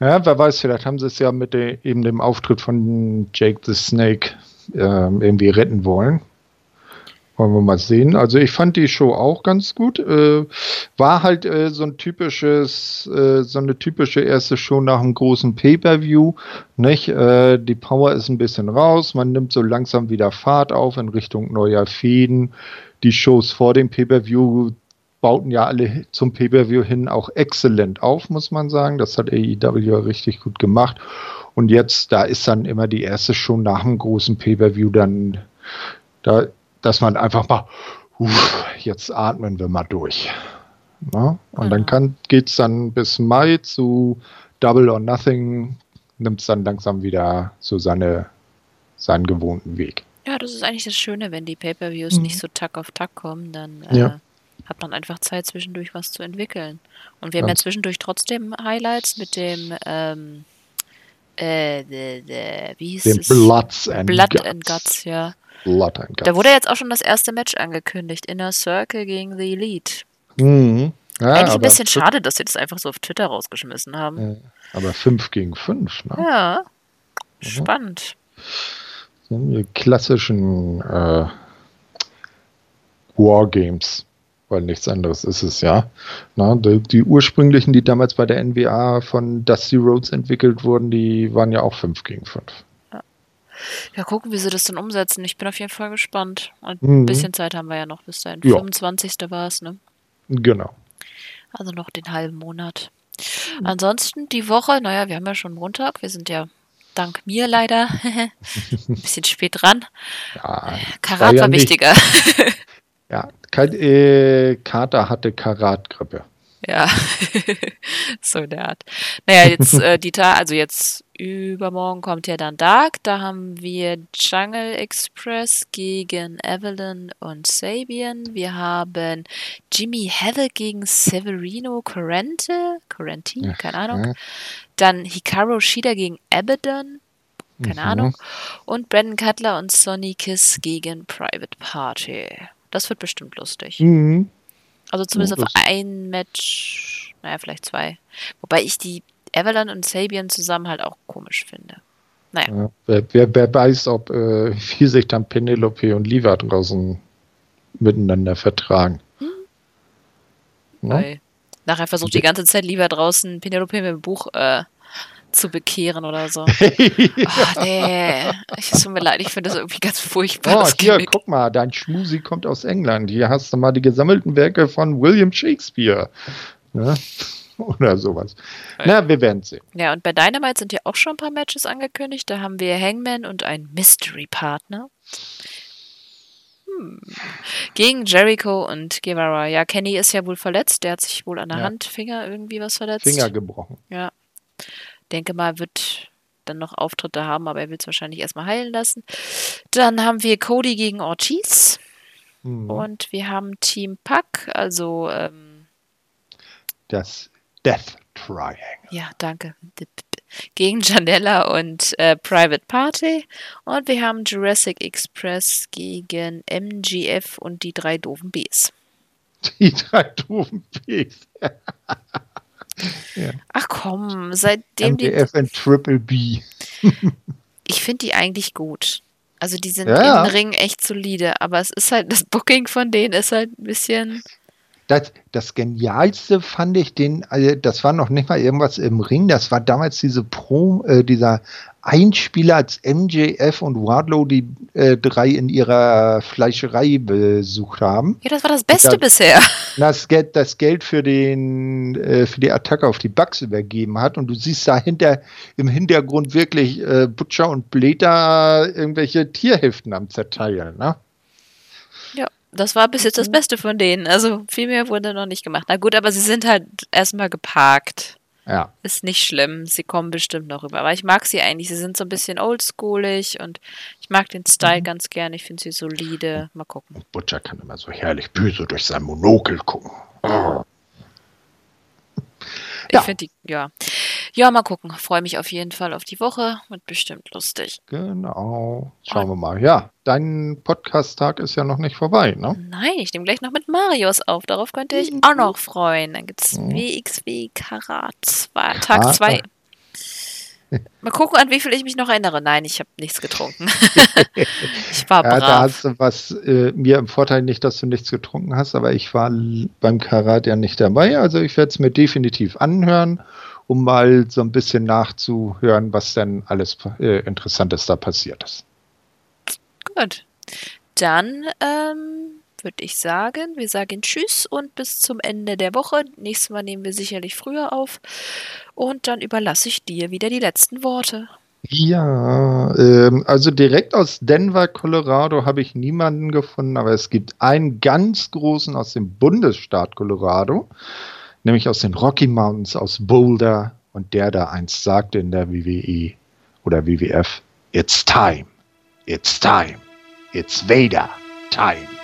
Ja, wer weiß, vielleicht haben sie es ja mit de, eben dem Auftritt von Jake the Snake ähm, irgendwie retten wollen. Wollen wir mal sehen. Also ich fand die Show auch ganz gut. Äh, war halt äh, so ein typisches, äh, so eine typische erste Show nach einem großen Pay-per-View. Nicht? Äh, die Power ist ein bisschen raus. Man nimmt so langsam wieder Fahrt auf in Richtung neuer Fäden. Die Shows vor dem Pay-per-View bauten ja alle zum Pay-per-View hin auch exzellent auf, muss man sagen. Das hat AEW richtig gut gemacht. Und jetzt, da ist dann immer die erste Show nach dem großen Pay-per-View dann, da, dass man einfach mal, uff, jetzt atmen wir mal durch. Na? Und dann Mhm. kann, geht's dann bis Mai zu Double or Nothing, nimmt es dann langsam wieder so seine, seinen gewohnten Weg. Ja, das ist eigentlich das Schöne, wenn die Pay-Per-Views Mhm. nicht so Tag auf Tag kommen, dann äh, Ja. Hat man einfach Zeit, zwischendurch was zu entwickeln. Und wir haben ja Ganz- zwischendurch trotzdem Highlights mit dem, ähm, äh, de, de, wie hieß Den es? Bloods and Blood Guts. and Guts, ja. Blood and Guts. Da wurde jetzt auch schon das erste Match angekündigt, Inner Circle gegen The Elite. Mhm. Ja, Eigentlich ein bisschen schade, dass sie das einfach so auf Twitter rausgeschmissen haben. Aber 5 gegen 5, ne? Ja, Mhm. spannend. Die klassischen äh, Wargames, weil nichts anderes ist es ja. Na, die, die ursprünglichen, die damals bei der NWA von Dusty Rhodes entwickelt wurden, die waren ja auch 5 gegen 5. Ja, gucken, wie sie das dann umsetzen. Ich bin auf jeden Fall gespannt. Und Mhm. ein bisschen Zeit haben wir ja noch bis dahin. Ja. 25. war es, ne? Genau. Also noch den halben Monat. Ansonsten die Woche, naja, wir haben ja schon Montag. Wir sind ja dank mir leider (laughs) ein bisschen spät dran. Ja, Karat ja war wichtiger. (laughs) ja äh, Kater hatte Karatgrippe. Ja, (laughs) so in der Art. Naja, jetzt äh, (laughs) die Tage, also jetzt übermorgen kommt ja dann Dark. Da haben wir Jungle Express gegen Evelyn und Sabian. Wir haben Jimmy Havoc gegen Severino Corrente. Correnti, Ja, keine Ahnung. ja. Dann Hikaru Shida gegen Abaddon. Keine Mhm. Ahnung. Und Brandon Cutler und Sonny Kiss gegen Private Party. Das wird bestimmt lustig. Mhm. Also zumindest Oh, auf ein Match, naja, vielleicht zwei. Wobei ich die Evelyn und Sabian zusammen halt auch komisch finde. Naja, Ja, wer, wer, wer weiß, ob äh, wie sich dann Penelope und Liva draußen miteinander vertragen. Ne? weil nachher versucht die ganze Zeit lieber draußen Penelope mit dem Buch äh, zu bekehren oder so. Ach (laughs) nee, ich, (laughs) es tut mir leid, ich finde das irgendwie ganz furchtbar. Oh, hier, Gimmick. guck mal, dein Schmusi kommt aus England. Hier hast du mal die gesammelten Werke von William Shakespeare. Ne? (laughs) Oder sowas. Na, wir werden sehen. Ja, und bei Dynamite sind ja auch schon ein paar Matches angekündigt. Da haben wir Hangman und einen Mystery-Partner. Hm. Gegen Jericho und Guevara. Ja, Kenny ist ja wohl verletzt. Der hat sich wohl an der Ja. Hand, Finger irgendwie was verletzt. Finger gebrochen. Ja. Denke mal, wird dann noch Auftritte haben, aber er will es wahrscheinlich erstmal heilen lassen. Dann haben wir Cody gegen Ortiz. Mhm. Und wir haben Team Pack, also ähm, Das Death Triangle. Ja, danke. Gegen Janella und äh, Private Party. Und wir haben Jurassic Express gegen MGF und die drei doofen Bs. Die drei doofen Bs. (laughs) Ach komm, seitdem die. MDF und Triple B. (laughs) Ich finde die eigentlich gut. Also die sind Ja. im Ring echt solide, aber es ist halt, das Booking von denen ist halt ein bisschen. Das, das Genialste fand ich den, also das war noch nicht mal irgendwas im Ring, das war damals diese Pro, äh, dieser Einspieler, als MJF und Wardlow die äh, drei in ihrer Fleischerei besucht haben. Ja, das war das Beste Da- bisher. (laughs) Das Geld, das Geld für den, äh, für die Attacke auf die Bugs übergeben hat und du siehst dahinter im Hintergrund wirklich äh, Butcher und Bläter irgendwelche Tierhälften am zerteilen, ne? Ja. Das war bis jetzt das Beste von denen. Also viel mehr wurde noch nicht gemacht. Na gut, aber sie sind halt erstmal geparkt. Ja. Ist nicht schlimm. Sie kommen bestimmt noch rüber. Aber ich mag sie eigentlich. Sie sind so ein bisschen oldschoolig und ich mag den Style mhm. ganz gerne. Ich finde sie solide. Mal gucken. Und Butcher kann immer so herrlich böse durch sein Monokel gucken. Oh. Ich ja. finde die, ja. Ja, mal gucken. Freue mich auf jeden Fall auf die Woche. Wird bestimmt lustig. Genau. Schauen Und wir mal. Ja, dein Podcast-Tag ist ja noch nicht vorbei, ne? Nein, ich nehme gleich noch mit Marius auf. Darauf könnte ich mhm. auch noch freuen. Dann gibt es mhm. WXW Karat 2, Tag 2. (laughs) Mal gucken, an wie viel ich mich noch erinnere. Nein, ich habe nichts getrunken. (laughs) ich war brav. Ja, da hast du was äh, mir im Vorteil nicht, dass du nichts getrunken hast, aber ich war beim Karat ja nicht dabei. Also ich werde es mir definitiv anhören, um mal so ein bisschen nachzuhören, was denn alles äh, Interessantes da passiert ist. Gut. Dann ähm, würde ich sagen, wir sagen Tschüss und bis zum Ende der Woche. Nächstes Mal nehmen wir sicherlich früher auf. Und dann überlasse ich dir wieder die letzten Worte. Ja, ähm, also direkt aus Denver, Colorado habe ich niemanden gefunden, aber es gibt einen ganz großen aus dem Bundesstaat Colorado, nämlich aus den Rocky Mountains, aus Boulder. Und der da einst sagte in der WWE oder WWF, It's time, it's time, it's Vader time.